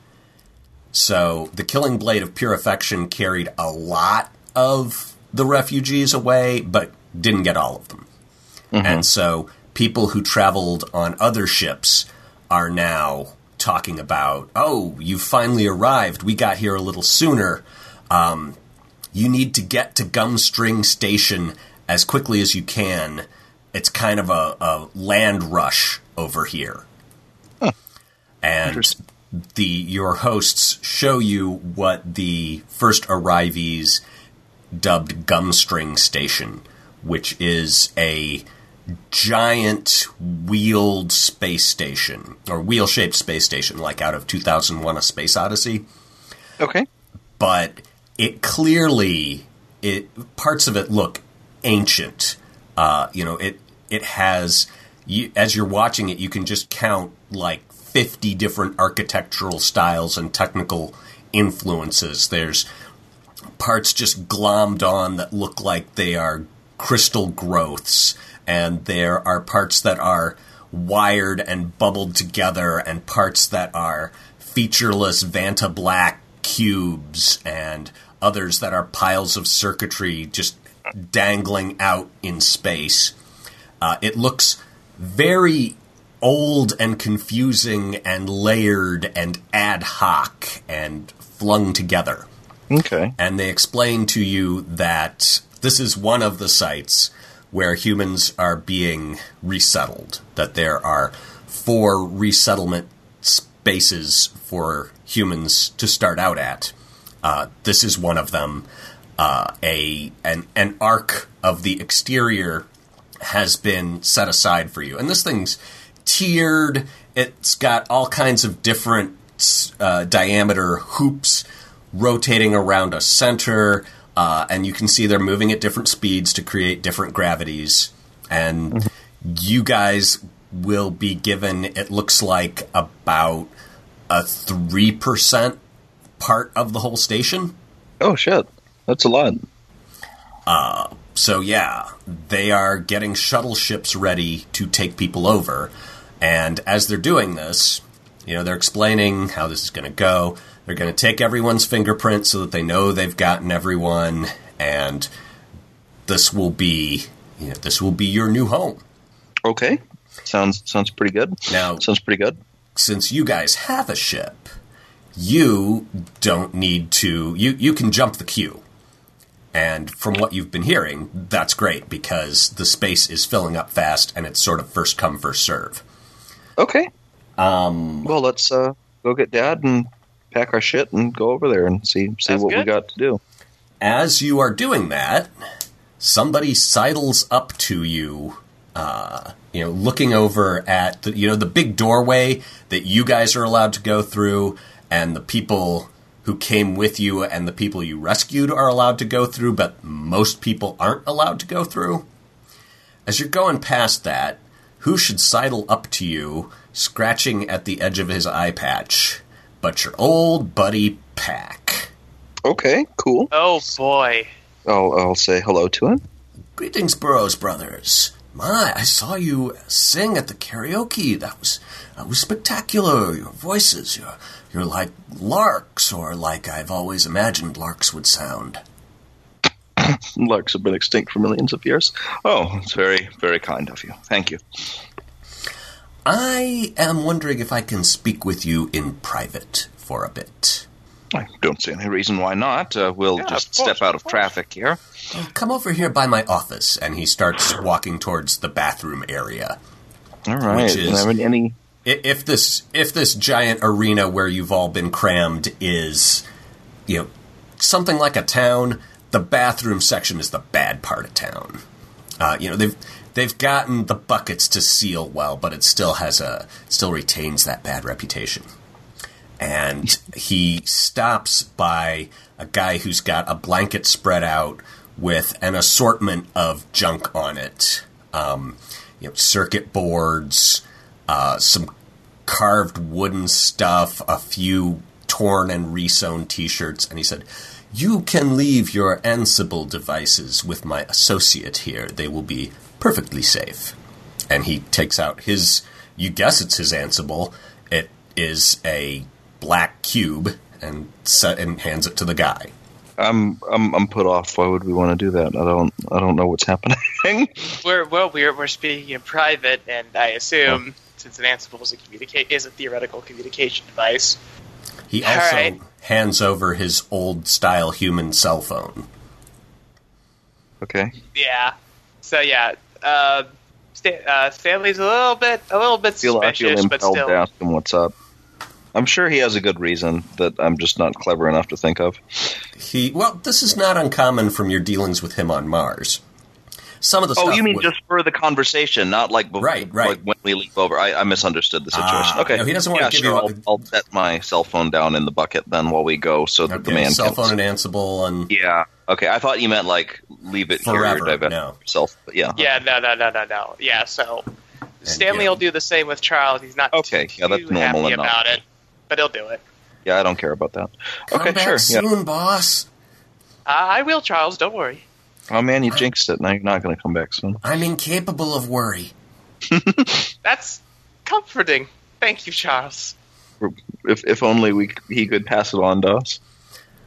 Speaker 1: So the Killing Blade of Pure Affection carried a lot of the refugees away, but didn't get all of them. And so people who traveled on other ships are now talking about, oh, you finally arrived. We got here a little sooner. Um, you need to get to Gumstring Station as quickly as you can. It's kind of a, a land rush over here. And the your hosts show you what the first arrivees dubbed Gumstring Station, which is a giant wheeled space station or wheel shaped space station, like out of 2001: A Space Odyssey
Speaker 3: Okay.
Speaker 1: but it clearly it parts of it look ancient. Uh, you know, it it has you, as you're watching it, you can just count like 50 different architectural styles and technical influences. There's parts just glommed on that look like they are crystal growths, and there are parts that are wired and bubbled together, and parts that are featureless Vanta Black cubes, and others that are piles of circuitry just dangling out in space. Uh, it looks very old and confusing and layered and ad hoc and flung together
Speaker 3: Okay.
Speaker 1: and they explain to you that this is one of the sites where humans are being resettled, that there are four resettlement spaces for humans to start out at. Uh, this is one of them. Uh, a an, an arc of the exterior has been set aside for you, and this thing's tiered. It's got all kinds of different uh, diameter hoops rotating around a center, uh, and you can see they're moving at different speeds to create different gravities. And you guys will be given, it looks like, about a 3% part of the whole station.
Speaker 3: Oh shit. That's a lot.
Speaker 1: Uh, so, yeah, they are getting shuttle ships ready to take people over. And as they're doing this, you know, they're explaining how this is going to go. They're going to take everyone's fingerprints so that they know they've gotten everyone. And this will be, you know, this will be your new home.
Speaker 3: Okay. Sounds sounds pretty good.
Speaker 1: Now-
Speaker 3: sounds pretty good.
Speaker 1: since you guys have a ship, you don't need to. You you can jump the queue, and from what you've been hearing, that's great because the space is filling up fast, and it's sort of first come first serve.
Speaker 3: Okay. Um. Well, let's uh, go get Dad and pack our shit and go over there and see see
Speaker 2: Sounds
Speaker 3: what we got to do.
Speaker 1: As you are doing that, somebody sidles up to you. Uh, you know, looking over at the you know the big doorway that you guys are allowed to go through, and the people who came with you and the people you rescued are allowed to go through, but most people aren't allowed to go through. As you're going past that, who should sidle up to you, scratching at the edge of his eye patch, but your old buddy Pack?
Speaker 3: Okay. Cool.
Speaker 2: Oh boy.
Speaker 3: I'll I'll say hello to him.
Speaker 1: Greetings, Burroughs brothers. My, I saw you sing at the karaoke. That was that was spectacular. Your voices, you're you're like larks, or like I've always imagined larks would sound.
Speaker 3: Larks have been extinct for millions of years. Oh, it's very very kind of you. Thank you.
Speaker 1: I am wondering if I can speak with you in private for a bit.
Speaker 3: I don't see any reason why not. Uh, we'll
Speaker 2: Yeah,
Speaker 3: just
Speaker 2: course,
Speaker 3: step out
Speaker 2: of
Speaker 3: of traffic here.
Speaker 1: Come over here by my office, and he starts walking towards the bathroom area.
Speaker 3: All right.
Speaker 1: Which is-
Speaker 3: I any
Speaker 1: I- if this if this giant arena where you've all been crammed is you know something like a town the bathroom section is the bad part of town uh, you know they've they've gotten the buckets to seal well but it still has a still retains that bad reputation and he stops by a guy who's got a blanket spread out with an assortment of junk on it. Um, you know, circuit boards, uh, some carved wooden stuff, a few torn and resewn T-shirts, and he said, "You can leave your Ansible devices with my associate here. They will be perfectly safe." And he takes out his. You guess it's his Ansible. It is a black cube, and set, and hands it to the guy.
Speaker 3: I'm I'm I'm put off. Why would we want to do that? I don't I don't know what's happening.
Speaker 2: We're well, we're we're speaking in private, and I assume oh. Since an Ansible is a communicate is a theoretical communication device.
Speaker 1: He also
Speaker 2: right.
Speaker 1: hands over his old style human cell phone.
Speaker 3: okay.
Speaker 2: Yeah. So yeah, uh, Sta- uh, Stanley's a little bit a little bit
Speaker 3: I feel I feel
Speaker 2: suspicious, but
Speaker 3: impelled
Speaker 2: still.
Speaker 3: to ask him what's up. I'm sure he has a good reason that I'm just not clever enough to think of.
Speaker 1: He well, this is not uncommon from your dealings with him on Mars. Some of the
Speaker 3: Oh,
Speaker 1: stuff
Speaker 3: you mean
Speaker 1: would-
Speaker 3: just for the conversation, not like before,
Speaker 1: Right, right.
Speaker 3: like when we leap over. I, I misunderstood the situation.
Speaker 1: Ah,
Speaker 3: okay,
Speaker 1: no, he doesn't want
Speaker 3: yeah,
Speaker 1: to give
Speaker 3: sure,
Speaker 1: you-
Speaker 3: I'll, I'll set my cell phone down in the bucket then while we go, so that the man
Speaker 1: cell
Speaker 3: can.
Speaker 1: phone and Ansible and
Speaker 3: yeah. Okay, I thought you meant like leave it
Speaker 1: Forever,
Speaker 3: here, divest
Speaker 1: no.
Speaker 3: yourself. But yeah.
Speaker 2: Yeah, no, no, no, no, no. Yeah, so Stanley
Speaker 1: yeah.
Speaker 2: will do the same with Charles. He's not
Speaker 3: Okay,
Speaker 2: too
Speaker 3: yeah, that's normal
Speaker 2: happy
Speaker 3: enough.
Speaker 2: about it, but he'll do it.
Speaker 3: Yeah, I don't care about that.
Speaker 1: come
Speaker 3: okay,
Speaker 1: back
Speaker 3: sure. Yeah.
Speaker 1: soon, boss.
Speaker 2: Uh, I will, Charles. Don't worry.
Speaker 3: Oh man, you jinxed it. Now you're not going to come back soon.
Speaker 1: I'm incapable of worry.
Speaker 2: That's comforting. Thank you, Charles.
Speaker 3: If if only we he could pass it on to us.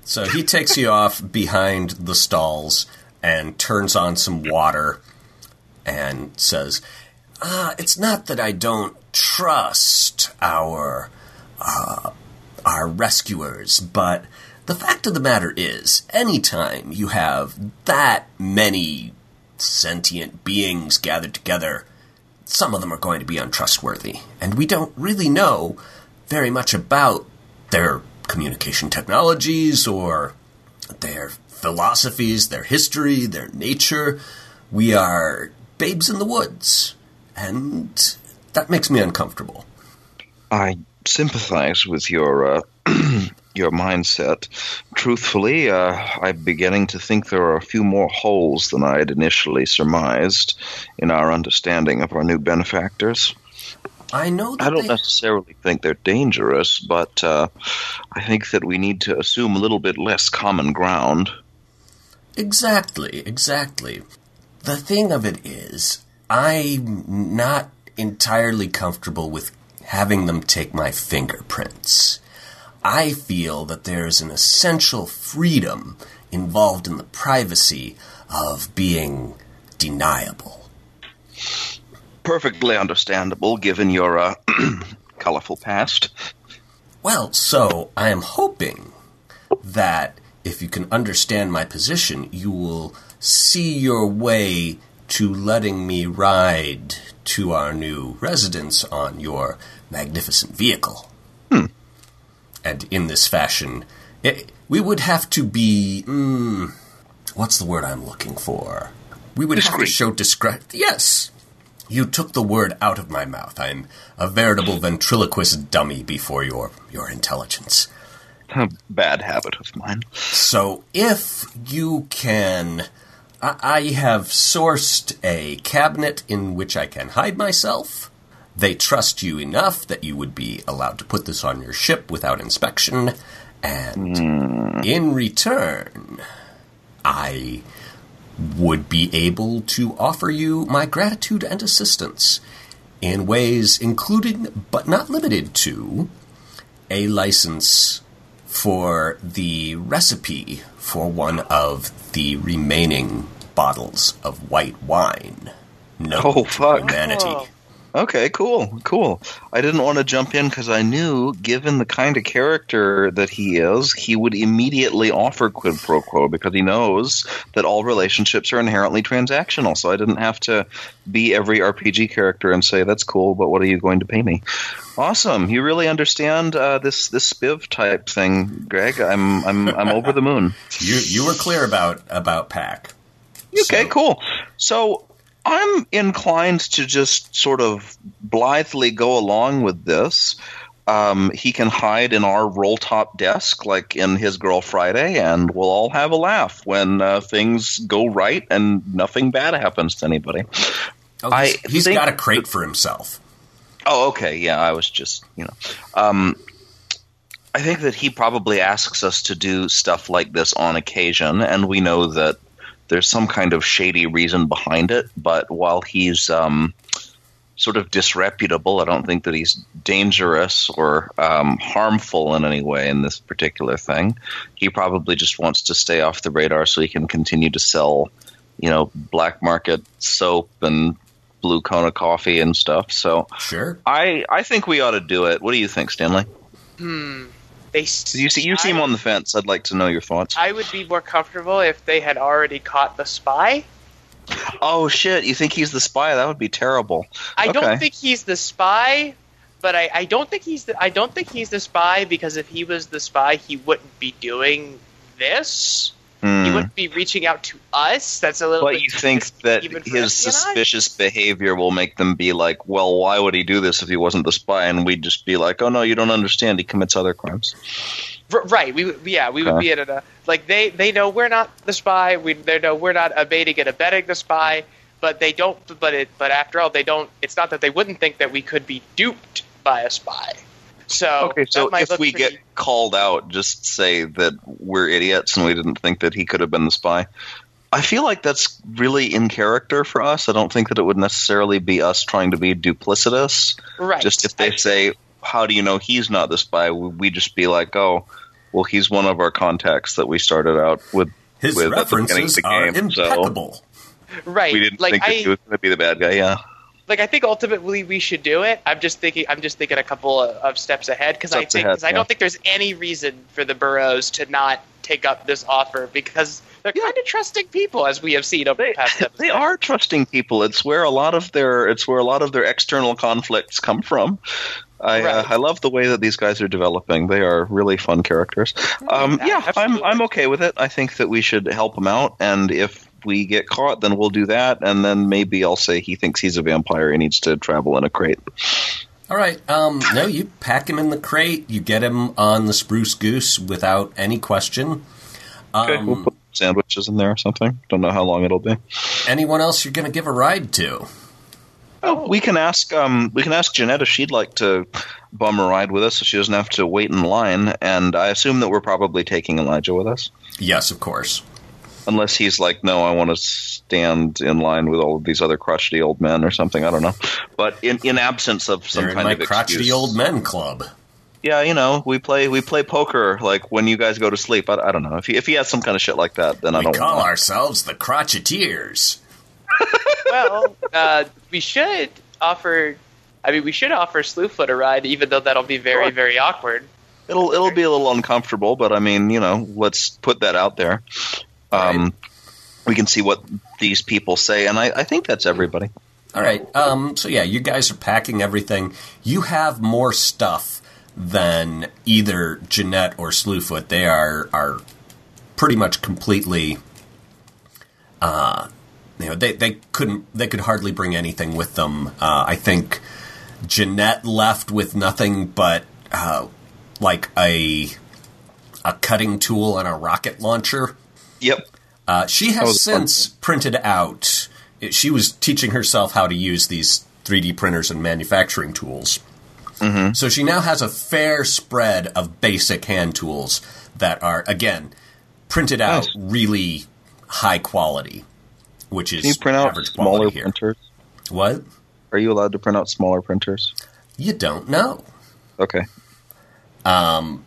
Speaker 1: So he takes you off behind the stalls and turns on some water and says, uh, "It's not that I don't trust our uh, our rescuers, but the fact of the matter is, anytime you have that many sentient beings gathered together, some of them are going to be untrustworthy, and we don't really know very much about their communication technologies or their philosophies, their history, their nature. We are babes in the woods, and that makes me uncomfortable.
Speaker 3: I sympathize with your uh, your mindset. Truthfully, uh, I'm beginning to think there are a few more holes than I had initially surmised in our understanding of our new benefactors.
Speaker 1: I know that
Speaker 3: I don't
Speaker 1: they-
Speaker 3: necessarily think they're dangerous, but uh, I think that we need to assume a little bit less common ground.
Speaker 1: Exactly, exactly. The thing of it is, I'm not entirely comfortable with having them take my fingerprints. I feel that there is an essential freedom involved in the privacy of being deniable.
Speaker 3: Perfectly understandable, given your uh, colorful past.
Speaker 1: Well, so I am hoping that if you can understand my position, you will see your way to letting me ride to our new residence on your magnificent vehicle. And in this fashion, it, we would have to be. Mm, what's the word I'm looking for? We would have to show discretion. Yes. You took the word out of my mouth. I'm a veritable ventriloquist dummy before your your intelligence.
Speaker 3: A bad habit of mine.
Speaker 1: So if you can, I, I have sourced a cabinet in which I can hide myself. They trust you enough that you would be allowed to put this on your ship without inspection, and hmm. in return, I would be able to offer you my gratitude and assistance in ways including, but not limited to, a license for the recipe for one of the remaining bottles of white wine. No
Speaker 3: Oh, fuck.
Speaker 1: humanity.
Speaker 2: Oh.
Speaker 3: Okay, cool, cool. I didn't want to jump in because I knew, given the kind of character that he is, he would immediately offer quid pro quo because he knows that all relationships are inherently transactional. So I didn't have to be every RPG character and say, "That's cool, but what are you going to pay me?" Awesome, you really understand uh, this this spiv type thing, Greg. I'm I'm I'm over the moon.
Speaker 1: You you were clear about about Pack.
Speaker 3: Okay,
Speaker 1: So-
Speaker 3: cool. So I'm inclined to just sort of blithely go along with this. Um, he can hide in our roll top desk, like in his Girl Friday, and we'll all have a laugh when uh, things go right and nothing bad happens to anybody.
Speaker 1: Oh,
Speaker 3: I
Speaker 1: he's, got a crate for himself.
Speaker 3: Oh, okay. Yeah, I was just, you know. Um, I think that he probably asks us to do stuff like this on occasion, and we know that there's some kind of shady reason behind it. But while he's um, sort of disreputable, I don't think that he's dangerous or um, harmful in any way in this particular thing. He probably just wants to stay off the radar so he can continue to sell, you know, black market soap and blue Kona coffee and stuff. So
Speaker 1: Sure.
Speaker 3: I I think we ought to do it. What do you think, Stanley?
Speaker 2: Hmm. They.
Speaker 3: You see, you seem on the fence. I'd like to know your thoughts.
Speaker 2: I would be more comfortable if they had already caught the spy.
Speaker 3: Oh shit! You think he's the spy? That would be terrible.
Speaker 2: I
Speaker 3: Okay.
Speaker 2: don't think he's the spy, but I, I don't think he's the I don't think he's the spy because if he was the spy, he wouldn't be doing this. He
Speaker 3: Hmm.
Speaker 2: wouldn't be reaching out to us. That's a little.
Speaker 3: But you think that his suspicious behavior will make them be like, "Well, why would he do this if he wasn't the spy?" And we'd just be like, "Oh no, you don't understand. He commits other crimes."
Speaker 2: R- right? We yeah, we would be at a like they they know we're not the spy. We they know we're not abating and abetting the spy. But they don't. But it. But after all, they don't. It's not that they wouldn't think that we could be duped by a spy. So
Speaker 3: Okay, so if we
Speaker 2: pretty-
Speaker 3: get called out, just say that we're idiots and we didn't think that he could have been the spy. I feel like that's really in character for us. I don't think that it would necessarily be us trying to be duplicitous.
Speaker 2: right,
Speaker 3: Just if they
Speaker 2: I-
Speaker 3: say, "How do you know he's not the spy?" we we just be like, "Oh, well, he's one of our contacts that we started out with."
Speaker 1: His
Speaker 3: with at the beginning
Speaker 1: references
Speaker 3: of the
Speaker 1: are
Speaker 3: game, so-
Speaker 1: impeccable.
Speaker 2: right,
Speaker 3: We didn't
Speaker 2: like
Speaker 3: think that
Speaker 2: I,
Speaker 3: he was going to be the bad guy. Yeah,
Speaker 2: like I think ultimately we should do it. I'm just thinking. I'm just thinking a couple of, of steps ahead because I think because I don't think there's any reason for the Burroughs to not take up this offer because they're kind of trusting people as we have seen over
Speaker 3: they
Speaker 2: the past.
Speaker 3: they are trusting people. It's where a lot of their it's where a lot of their external conflicts come from. I uh, I love the way that these guys are developing. They are really fun characters. Um,
Speaker 2: Yeah,
Speaker 3: yeah, I'm. I'm okay with it. I think that we should help them out, and if we get caught, then we'll do that, and then maybe I'll say he thinks he's a vampire. He needs to travel in a crate.
Speaker 1: All right. Um, no, you pack him in the crate. You get him on the spruce goose without any question.
Speaker 3: Okay,
Speaker 1: Um,
Speaker 3: we'll put sandwiches in there or something. Don't know how long it'll be.
Speaker 1: anyone else you're going to give a ride to?
Speaker 3: Oh, we can ask. Um, we can ask Jeanette if she'd like to bum a ride with us, so she doesn't have to wait in line. And I assume that we're probably taking Elijah with us,
Speaker 1: Yes, of course.
Speaker 3: Unless he's like, "No, I want to stand in line with all of these other crotchety old men" or something. I don't know. But in, in absence of some
Speaker 1: They're in
Speaker 3: kind
Speaker 1: my
Speaker 3: of
Speaker 1: crotchety
Speaker 3: excuse,
Speaker 1: old men club.
Speaker 3: yeah, you know, we play we play poker like when you guys go to sleep. I, I don't know if he if he has some kind of shit like that, then I don't.
Speaker 1: call
Speaker 3: know.
Speaker 1: ourselves the crotcheteers.
Speaker 2: well, uh, we should offer. I mean, we should offer Slewfoot a ride, even though that'll be very,
Speaker 3: Sure.
Speaker 2: very awkward.
Speaker 3: It'll it'll be a little uncomfortable, but I mean, you know, let's put that out there. Um,
Speaker 1: Right.
Speaker 3: We can see what these people say, and I, I think that's everybody.
Speaker 1: All right. Um, so yeah, you guys are packing everything. You have more stuff than either Jeanette or Slewfoot. They are are pretty much completely. Uh, you know, they they couldn't they could hardly bring anything with them. Uh, I think Jeanette left with nothing but uh, like a a cutting tool and a rocket launcher.
Speaker 3: Yep.
Speaker 1: Uh, she has since printed out. She was teaching herself how to use these 3D printers and manufacturing tools.
Speaker 3: Mm-hmm.
Speaker 1: So she now has a fair spread of basic hand tools that are, again, printed out really high quality, which is
Speaker 3: Can you print out smaller
Speaker 1: quality here.
Speaker 3: printers?
Speaker 1: What?
Speaker 3: Are you allowed to print out smaller printers?
Speaker 1: You don't know.
Speaker 3: Okay.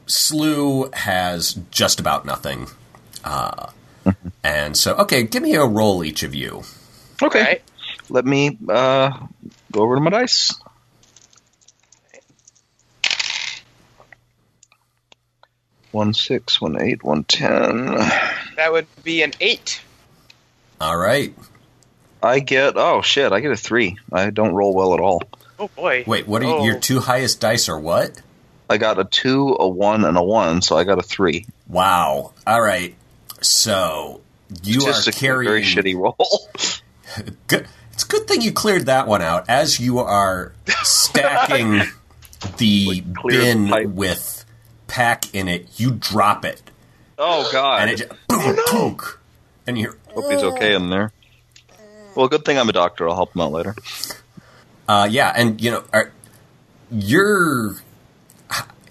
Speaker 1: Slew has just about nothing. Uh, and so, okay, give me a roll, each of you.
Speaker 3: Okay.
Speaker 2: Right?
Speaker 3: Let me uh, go over to my dice. One six, one eight, one ten.
Speaker 2: That would be an eight.
Speaker 1: All right.
Speaker 3: I get oh shit! I get a three. I don't roll well at all.
Speaker 2: Oh boy!
Speaker 1: Wait, what are you,
Speaker 2: Oh.
Speaker 1: your two highest dice are what?
Speaker 3: I got a two, a one, and a one, so I got a three.
Speaker 1: Wow. All right. So you are
Speaker 3: a
Speaker 1: carrying.
Speaker 3: very shitty roll.
Speaker 1: Good. It's a good thing you cleared that one out. As you are stacking the
Speaker 3: Like
Speaker 1: bin
Speaker 3: pipe.
Speaker 1: with pack in it, you drop it,
Speaker 3: Oh God!
Speaker 1: and it just boom, boom, and you're
Speaker 3: Hope he's okay in there. Well, good thing I'm a doctor. I'll help him out later.
Speaker 1: Uh, yeah, and you know, are, you're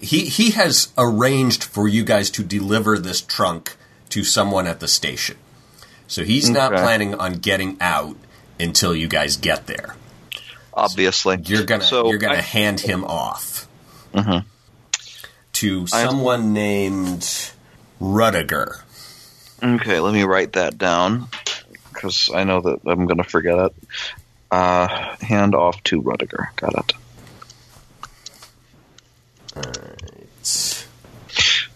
Speaker 1: he he has arranged for you guys to deliver this trunk to someone at the station. So he's not planning on getting out until you guys get there.
Speaker 3: Obviously,
Speaker 1: You're gonna
Speaker 3: So
Speaker 1: you're gonna
Speaker 3: I-
Speaker 1: hand him off
Speaker 3: Mhm.
Speaker 1: to
Speaker 3: I-
Speaker 1: someone named Rudiger.
Speaker 3: Okay, let me write that down because I know that I'm going to forget it. Uh, hand off to Rudiger. Got it.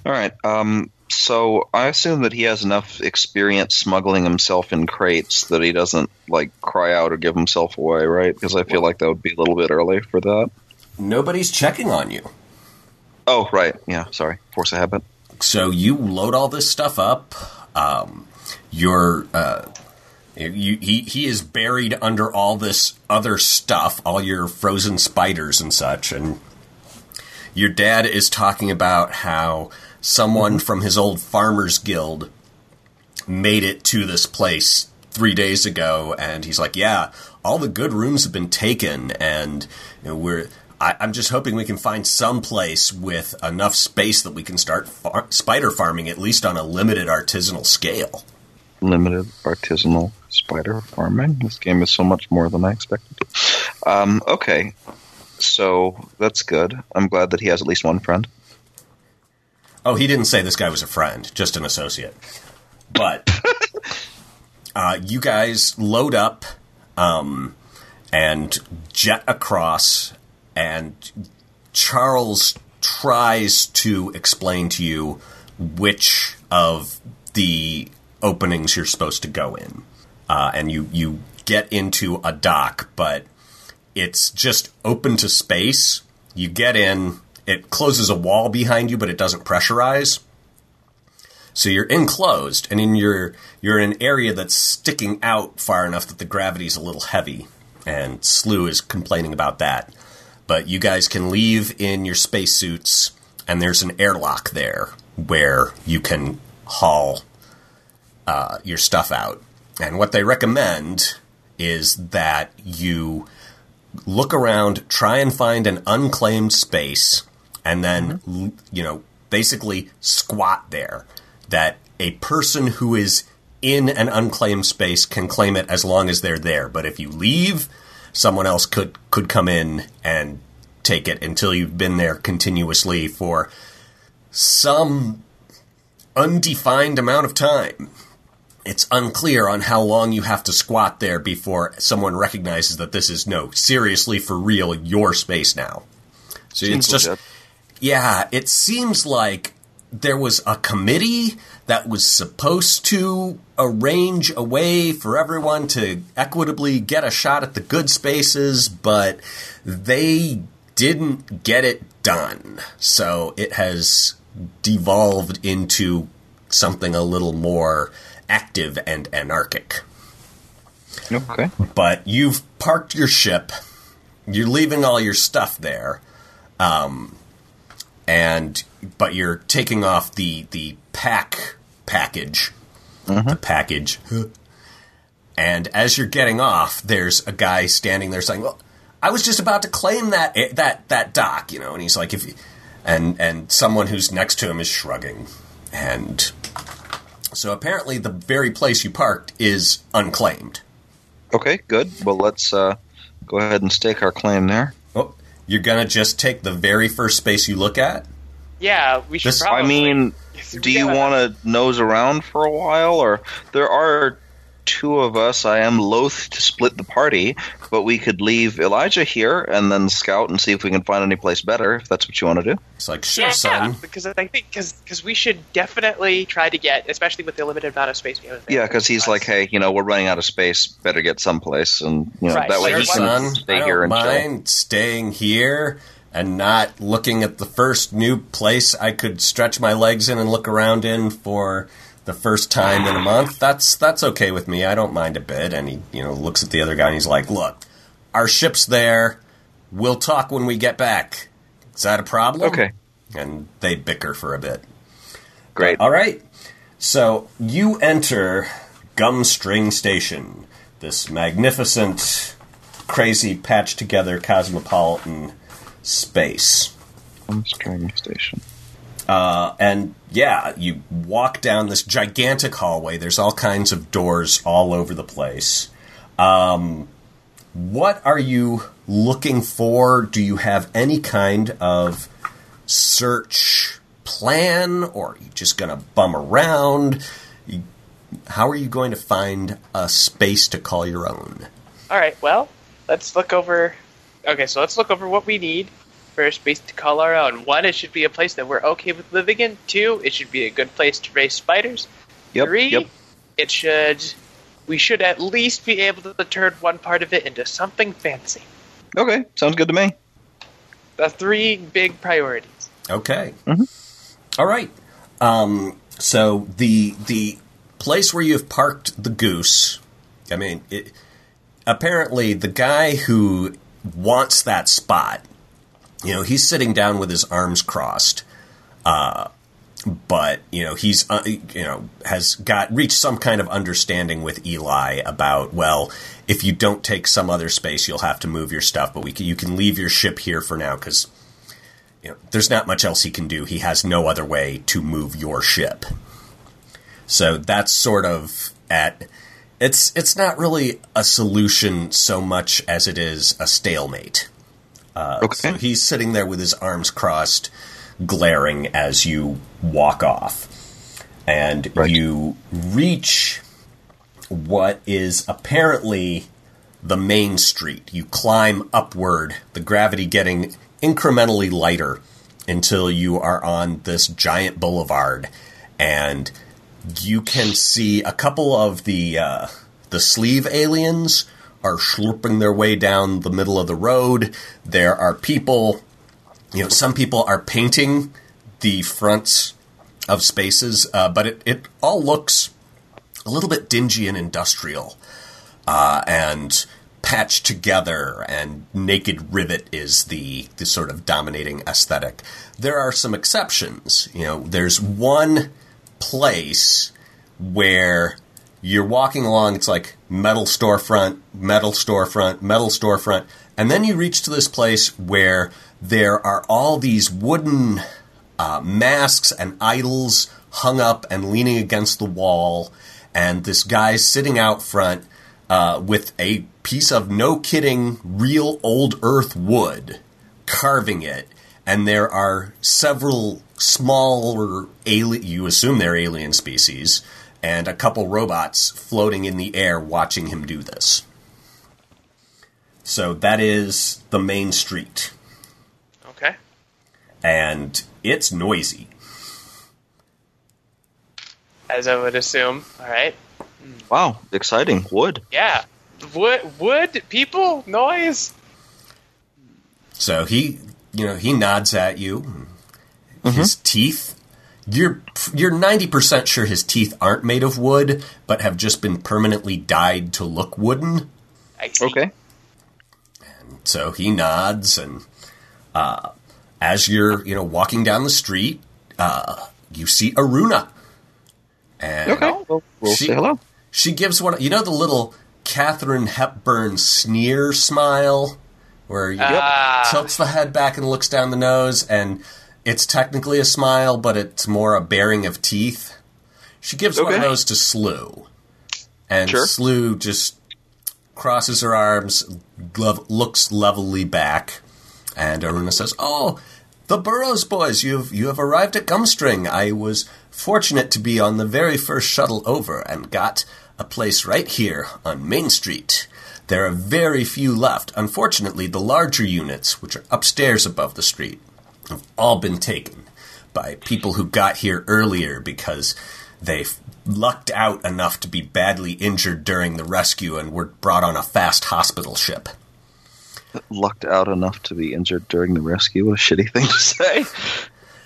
Speaker 3: All right. Um, so I assume that he has enough experience smuggling himself in crates that he doesn't like cry out or give himself away, right? Because I feel like that would be a little bit early for that.
Speaker 1: Nobody's checking on you.
Speaker 3: Oh, right. Yeah. Sorry. Force a habit.
Speaker 1: so you load all this stuff up. Um, you're uh, you, he he is buried under all this other stuff, all your frozen spiders and such, and your dad is talking about how someone from his old farmers guild made it to this place three days ago, and he's like, "Yeah, all the good rooms have been taken, and you know, we're." I, I'm just hoping we can find some place with enough space that we can start far- spider farming, at least on a limited artisanal scale.
Speaker 3: limited artisanal spider farming. This game is so much more than I expected. Um, okay, so that's good. I'm glad that he has at least one friend.
Speaker 1: Oh, he didn't say this guy was a friend, just an associate. But uh, you guys load up um, and jet across, and Charles tries to explain to you which of the openings you're supposed to go in. Uh, and you, you get into a dock, but it's just open to space. You get in, it closes a wall behind you, but it doesn't pressurize. So you're enclosed, and in your you're in an area that's sticking out far enough that the gravity's a little heavy, and Slew is complaining about that. But you guys can leave in your spacesuits, and there's an airlock there where you can haul uh, your stuff out. And what they recommend is that you look around, try and find an unclaimed space, and then, l you know, basically squat there. That a person who is in an unclaimed space can claim it as long as they're there. But if you leave, someone else could, could come in and take it until you've been there continuously for some undefined amount of time. It's unclear on how long you have to squat there before someone recognizes that this is no, seriously for real, your space now. So
Speaker 3: Seems
Speaker 1: it's just,
Speaker 3: legit.
Speaker 1: Yeah, it seems like there was a committee that was supposed to arrange a way for everyone to equitably get a shot at the good spaces, but they didn't get it done. So it has devolved into something a little more active and anarchic.
Speaker 3: Okay.
Speaker 1: But you've parked your ship, you're leaving all your stuff there, um, and but you're taking off the the pack package, the package, and as you're getting off, there's a guy standing there saying, "Well, I was just about to claim that that that dock," you know, and he's like, "If," you, and and someone who's next to him is shrugging, and so apparently the very place you parked is unclaimed.
Speaker 3: Okay. Good. Well, let's uh, go ahead and stake our claim there.
Speaker 1: You're gonna just take the very first space you look at?
Speaker 2: Yeah, we should
Speaker 1: This-
Speaker 2: probably.
Speaker 3: I mean, do you want to nose around for a while, or there are two of us? I am loath to split the party, but we could leave Elijah here and then scout and see if we can find any place better. If that's what you want to do.
Speaker 1: It's like, sure,
Speaker 2: Yeah,
Speaker 1: son.
Speaker 2: because I think because we should definitely try to get, especially with the limited amount of space we have.
Speaker 3: Yeah, because he's like, hey, you know, we're running out of space. Better get someplace, and you know
Speaker 2: Right.
Speaker 3: that way
Speaker 1: Sure,
Speaker 3: he can
Speaker 1: son.
Speaker 3: stay
Speaker 1: I
Speaker 3: here
Speaker 1: don't
Speaker 3: and chill.
Speaker 1: staying here and not looking at the first new place I could stretch my legs in and look around in for the first time in a month. That's that's okay with me. I don't mind a bit. And he, you know, looks at the other guy and he's like, "Look, our ship's there. We'll talk when we get back. Is that a problem?
Speaker 3: Okay.
Speaker 1: And they bicker for a bit.
Speaker 3: Great.
Speaker 1: All right. So you enter Gumstring Station, this magnificent, crazy, patched together cosmopolitan space.
Speaker 3: Gumstring Station.
Speaker 1: Uh, and yeah, you walk down this gigantic hallway. There's all kinds of doors all over the place. Um, what are you looking for? Do you have any kind of search plan, or are you just going to bum around? How are you going to find a space to call your own?
Speaker 2: All right. Well, let's look over. Okay, so let's look over what we need for a space to call our own. One, it should be a place that we're okay with living in. Two, it should be a good place to raise spiders.
Speaker 3: Yep.
Speaker 2: Three,
Speaker 3: Yep.
Speaker 2: it should. We should at least be able to turn one part of it into something fancy.
Speaker 3: Okay. Sounds good to me.
Speaker 2: The three big priorities.
Speaker 1: Okay. All right. Um, so the the place where you've parked the goose. I mean, it, apparently the guy who wants that spot. You know, he's sitting down with his arms crossed. Uh, but you know he's uh, you know has got reached some kind of understanding with Eli about well if you don't take some other space you'll have to move your stuff but we can, you can leave your ship here for now because you know, there's not much else he can do. He has no other way to move your ship. So that's sort of at it's it's not really a solution so much as it is a stalemate. Uh,
Speaker 3: Okay.
Speaker 1: So he's sitting there with his arms crossed, glaring as you walk off, and
Speaker 3: Right.
Speaker 1: you reach what is apparently the main street. You climb upward, the gravity getting incrementally lighter until you are on this giant boulevard, and you can see a couple of the uh, the sleeve aliens are slurping their way down the middle of the road. There are people, you know, some people are painting the fronts of spaces, uh, but it, it all looks a little bit dingy and industrial uh, and patched together and naked rivet is the, the sort of dominating aesthetic. There are some exceptions. You know, there's one place where you're walking along, it's like metal storefront, metal storefront, metal storefront, and then you reach to this place where there are all these wooden uh, masks and idols hung up and leaning against the wall, and this guy's sitting out front uh, with a piece of no kidding real old earth wood, carving it, and there are several smaller alien. You assume they're alien species, and a couple robots floating in the air watching him do this. So that is the main street,
Speaker 2: Okay.
Speaker 1: and it's noisy.
Speaker 2: As I would assume. All right.
Speaker 3: Wow. Exciting. Wood.
Speaker 2: Yeah. Wood, wood, people, noise.
Speaker 1: So he, you know, he nods at you. His mm-hmm. teeth, you're you're ninety percent sure his teeth aren't made of wood, but have just been permanently dyed to look wooden.
Speaker 2: I see.
Speaker 3: Okay.
Speaker 1: And so he nods, and uh, as you're, you know, walking down the street, uh, you see Aruna, and
Speaker 3: Okay. Well, we'll
Speaker 1: She-
Speaker 3: say hello.
Speaker 1: she gives one. You know the little Katharine Hepburn sneer smile, where you
Speaker 2: Ah.
Speaker 1: tilts the head back and looks down the nose, and it's technically a smile, but it's more a baring of teeth. She gives one of those to Slew, and
Speaker 3: Sure.
Speaker 1: Slew just crosses her arms, lev- looks levelly back, and Aruna says, "Oh." The Burroughs boys, you've you have arrived at Gumstring. I was fortunate to be on the very first shuttle over and got a place right here on Main Street. There are very few left. Unfortunately, the larger units, which are upstairs above the street, have all been taken by people who got here earlier because they lucked out enough to be badly injured during the rescue and were brought on a fast hospital ship.
Speaker 3: Lucked out enough to be injured during the rescue. What a shitty thing to say.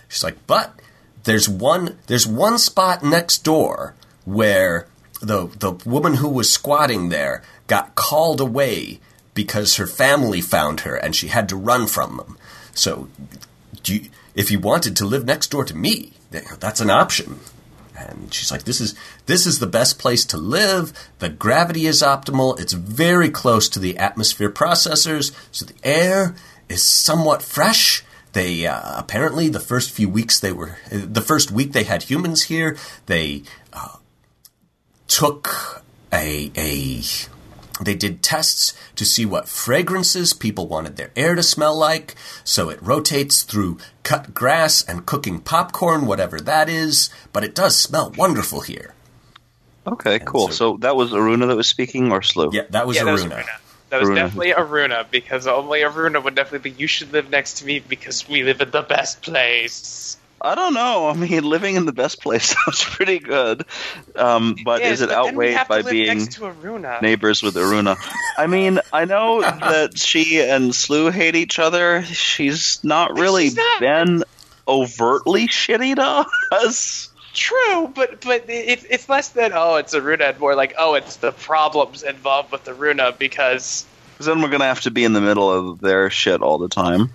Speaker 1: She's like, but there's one there's one spot next door where the the woman who was squatting there got called away because her family found her and she had to run from them. So do you, if you wanted to live next door to me, that's an option. And she's like, this is this is the best place to live. The gravity is optimal. It's very close to the atmosphere processors, so the air is somewhat fresh. They uh, apparently the first few weeks they were the first week they had humans here. They uh, took a a they did tests to see what fragrances people wanted their air to smell like, so it rotates through cut grass and cooking popcorn, whatever that is, but it does smell wonderful here.
Speaker 3: Okay, and cool. So, so, that was Aruna that was speaking, or Slew?
Speaker 1: Yeah, that was yeah, Aruna. That was Aruna.
Speaker 2: That was Aruna. definitely Aruna because only Aruna would definitely be. You should live next to me because we live in the best place.
Speaker 3: I don't know. I mean, living in the best place sounds pretty good, um, but is it but outweighed by being neighbors with Aruna? I mean, I know that she and Slew hate each other. She's not really She's not. been overtly shitty to us.
Speaker 2: True, but but it, it's less than oh it's Aruna and more like oh it's the problems involved with Aruna because
Speaker 3: then we're gonna have to be in the middle of their shit all the time.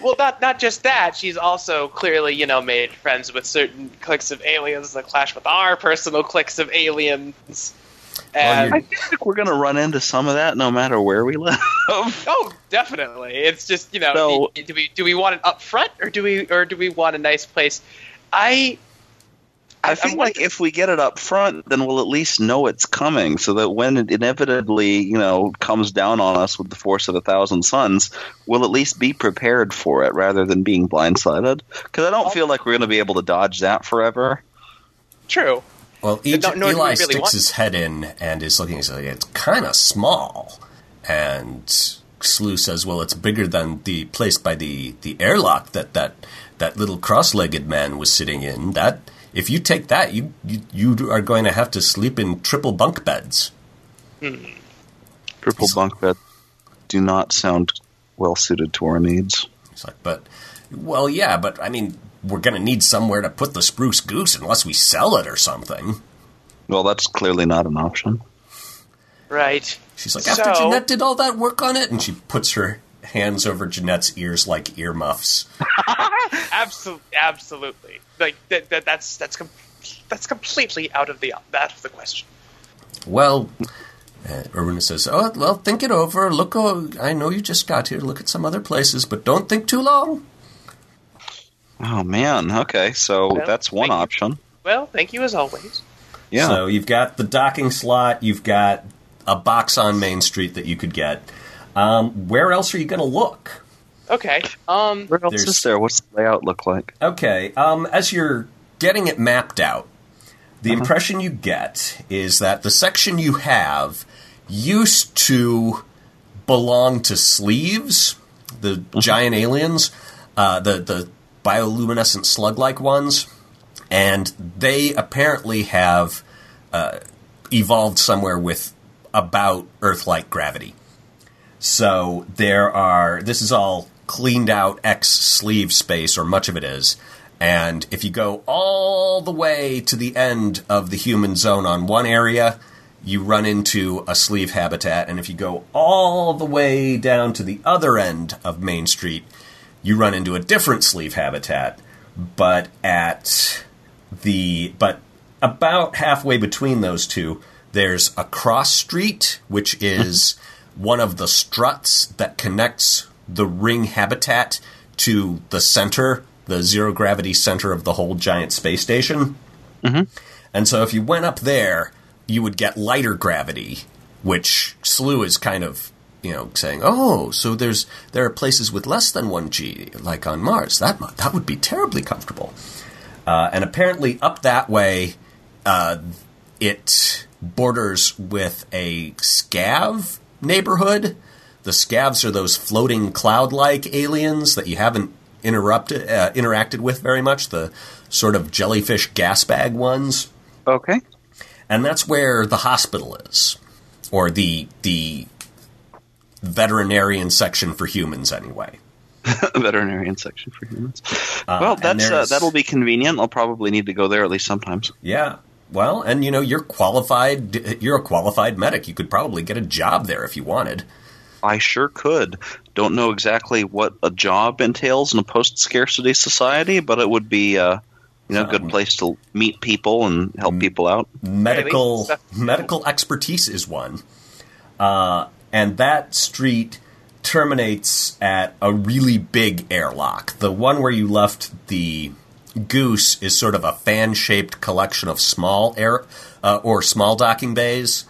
Speaker 2: Well, not not just that. She's also clearly, you know, made friends with certain cliques of aliens that clash with our personal cliques of aliens.
Speaker 3: Oh, and I think we're going to run into some of that no matter where we live.
Speaker 2: oh, definitely. It's just you know, so, do we do we want it up front or do we or do we want a nice place? I
Speaker 3: I feel like if we get it up front, then we'll at least know it's coming, so that when it inevitably, you know, comes down on us with the force of a thousand suns, we'll at least be prepared for it rather than being blindsided. Because I don't feel like we're going to be able to dodge that forever.
Speaker 2: True.
Speaker 1: Well, e- Eli really sticks want- his head in and is looking. He's like, "It's kind of small," and Slew says, "Well, it's bigger than the place by the the airlock that that that little cross-legged man was sitting in. That." If you take that, you, you, you are going to have to sleep in triple bunk beds.
Speaker 3: Hmm. Triple bunk bed do not sound well suited to our needs.
Speaker 1: It's like, but well, yeah, but I mean, we're going to need somewhere to put the spruce goose unless we sell it or something.
Speaker 3: Well, that's clearly not an option.
Speaker 2: Right.
Speaker 1: She's like, after so, Jeanette did all that work on it, and she puts her hands over Jeanette's ears like earmuffs.
Speaker 2: absolutely, absolutely. Like that, that that's that's com- that's completely out of the out of the question.
Speaker 1: Well, uh, Aruna says, "Oh, well, think it over. Look, oh, I know you just got here. Look at some other places, but don't think too long."
Speaker 3: Oh man. Okay, so well, that's one option.
Speaker 2: You. Well, thank you as always.
Speaker 1: Yeah. So you've got the docking slot. You've got a box on Main Street that you could get. Um, where else are you going to look?
Speaker 2: Okay. Um,
Speaker 3: where else is there? What's the layout look like?
Speaker 1: Okay. Um, as you're getting it mapped out, the uh-huh. impression you get is that the section you have used to belong to sleeves, the uh-huh. giant aliens, uh, the the bioluminescent slug-like ones, and they apparently have uh, evolved somewhere with about Earth-like gravity. So there are, this is all cleaned out X sleeve space, or much of it is. And if you go all the way to the end of the human zone on one area, you run into a sleeve habitat. And if you go all the way down to the other end of Main Street, you run into a different sleeve habitat. But at the, but about halfway between those two, there's a cross street, which is one of the struts that connects the ring habitat to the center, the zero gravity center of the whole giant space station. Mm-hmm. And so if you went up there, you would get lighter gravity, which Slew is kind of you know saying, "Oh, so there's there are places with less than one G, like on Mars. That that would be terribly comfortable." Uh, and apparently, up that way, uh, it borders with a scav neighborhood. The scavs are those floating cloud-like aliens that you haven't interrupted uh, interacted with very much. The sort of jellyfish gas bag ones.
Speaker 3: Okay.
Speaker 1: And that's where the hospital is, or the the veterinarian section for humans, anyway.
Speaker 3: veterinarian section for humans. Uh, well, that's uh, that'll be convenient. I'll probably need to go there at least sometimes.
Speaker 1: Yeah, well, and you know, you're qualified. You're a qualified medic. You could probably get a job there if you wanted.
Speaker 3: I sure could. Don't know exactly what a job entails in a post-scarcity society, but it would be, uh, you know, a good place to meet people and help people out.
Speaker 1: medical medical expertise is one, uh, and that street terminates at a really big airlock. The one where you left the goose is sort of a fan-shaped collection of small air uh, or small docking bays.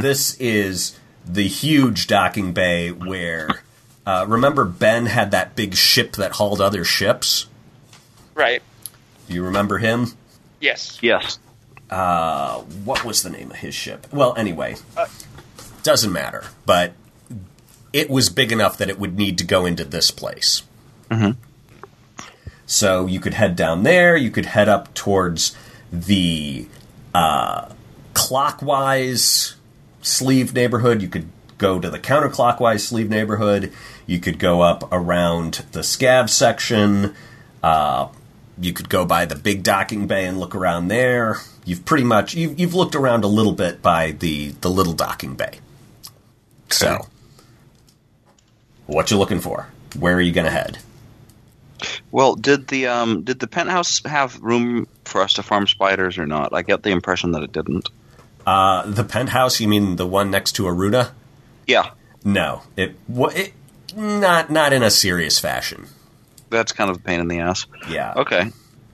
Speaker 1: This is the huge docking bay where. Uh, remember, Ben had that big ship that hauled other ships.
Speaker 2: Right.
Speaker 1: Do you remember him?
Speaker 2: Yes.
Speaker 3: Yes.
Speaker 1: what was the name of his ship? Well, anyway, doesn't matter. But it was big enough that it would need to go into this place. So you could head down there. You could head up towards the uh, clockwise sleeve neighborhood. You could go to the counterclockwise sleeve neighborhood. You could go up around the scav section. Uh, you could go by the big docking bay and look around there. You've pretty much you've, you've looked around a little bit by the the little docking bay. So, what you looking for? Where are you going to head?
Speaker 3: Well, did the um, did the penthouse have room for us to farm spiders or not? I get the impression that it didn't.
Speaker 1: Uh, the penthouse? You mean the one next to Aruna?
Speaker 3: Yeah,
Speaker 1: No, it it not not in a serious fashion.
Speaker 3: that's kind of a pain in the ass.
Speaker 1: Yeah.
Speaker 3: Okay.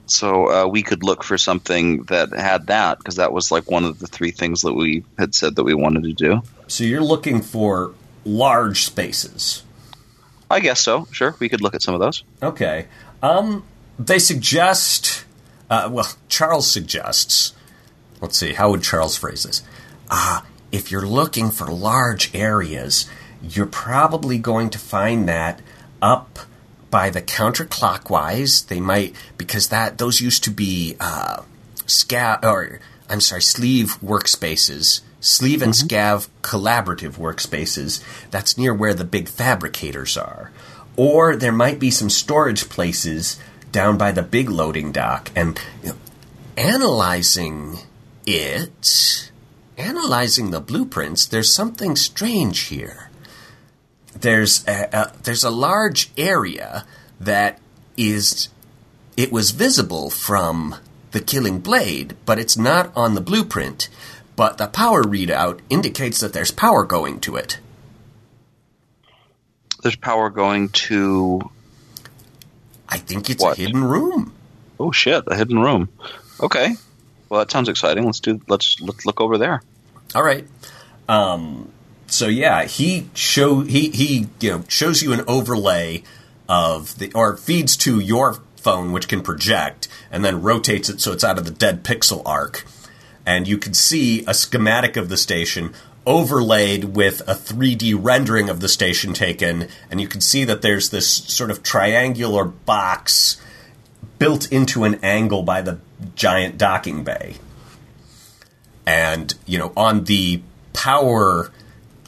Speaker 3: So uh, we could look for something that had that because that was like one of the three things that we had said that we wanted to do.
Speaker 1: So you're looking for large spaces.
Speaker 3: I guess so. Sure, we could look at some of those.
Speaker 1: Okay. Um, they suggest. Uh, well, Charles suggests. Let's see. How would Charles phrase this? Ah, if you're looking for large areas, you're probably going to find that up by the counterclockwise. They might because that those used to be uh, scav or I'm sorry, sleeve workspaces. Sleeve and mm-hmm. scav collaborative workspaces. That's near where the big fabricators are. Or there might be some storage places down by the big loading dock. And you know, analyzing it, analyzing the blueprints, there's something strange here there's a, a, there's a large area that is it was visible from the killing blade, but it's not on the blueprint. But the power readout indicates that there's power going to it.
Speaker 3: There's power going to.
Speaker 1: I think it's
Speaker 3: What?
Speaker 1: a hidden room.
Speaker 3: Oh shit! A hidden room. Okay. Well, that sounds exciting. Let's do. Let's let's look over there.
Speaker 1: All right. Um, so yeah, he show he he you know shows you an overlay of the or feeds to your phone, which can project, and then rotates it so it's out of the dead pixel arc, and you can see a schematic of the station overlaid with a 3D rendering of the station taken, and you can see that there's this sort of triangular box built into an angle by the giant docking bay. And you know on the power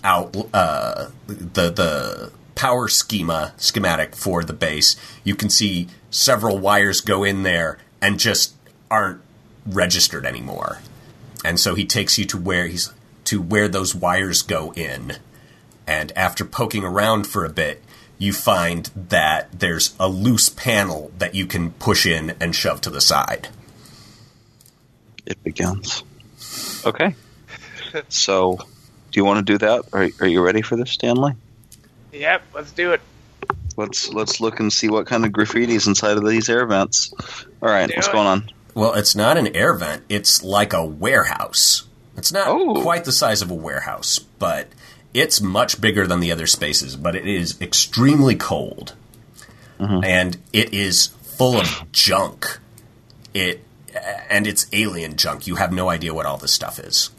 Speaker 1: out uh, the the power schema schematic for the base you can see several wires go in there and just aren't registered anymore and so he takes you to where he's to where those wires go in and after poking around for a bit you find that there's a loose panel that you can push in and shove to the side
Speaker 3: It begins. Okay. So, do you want to do that? Are, are you ready for this, Stanley?
Speaker 2: Yep, let's do it.
Speaker 3: Let's let's look and see what kind of graffiti's inside of these air vents. All right,
Speaker 2: Do
Speaker 3: what's
Speaker 2: it.
Speaker 3: going on?
Speaker 1: Well, it's not an air vent. It's like a warehouse. It's not
Speaker 3: Oh.
Speaker 1: quite the size of a warehouse, but it's much bigger than the other spaces. But it is extremely cold, mm-hmm. and it is full of junk. It and it's alien junk. You have no idea what all this stuff is.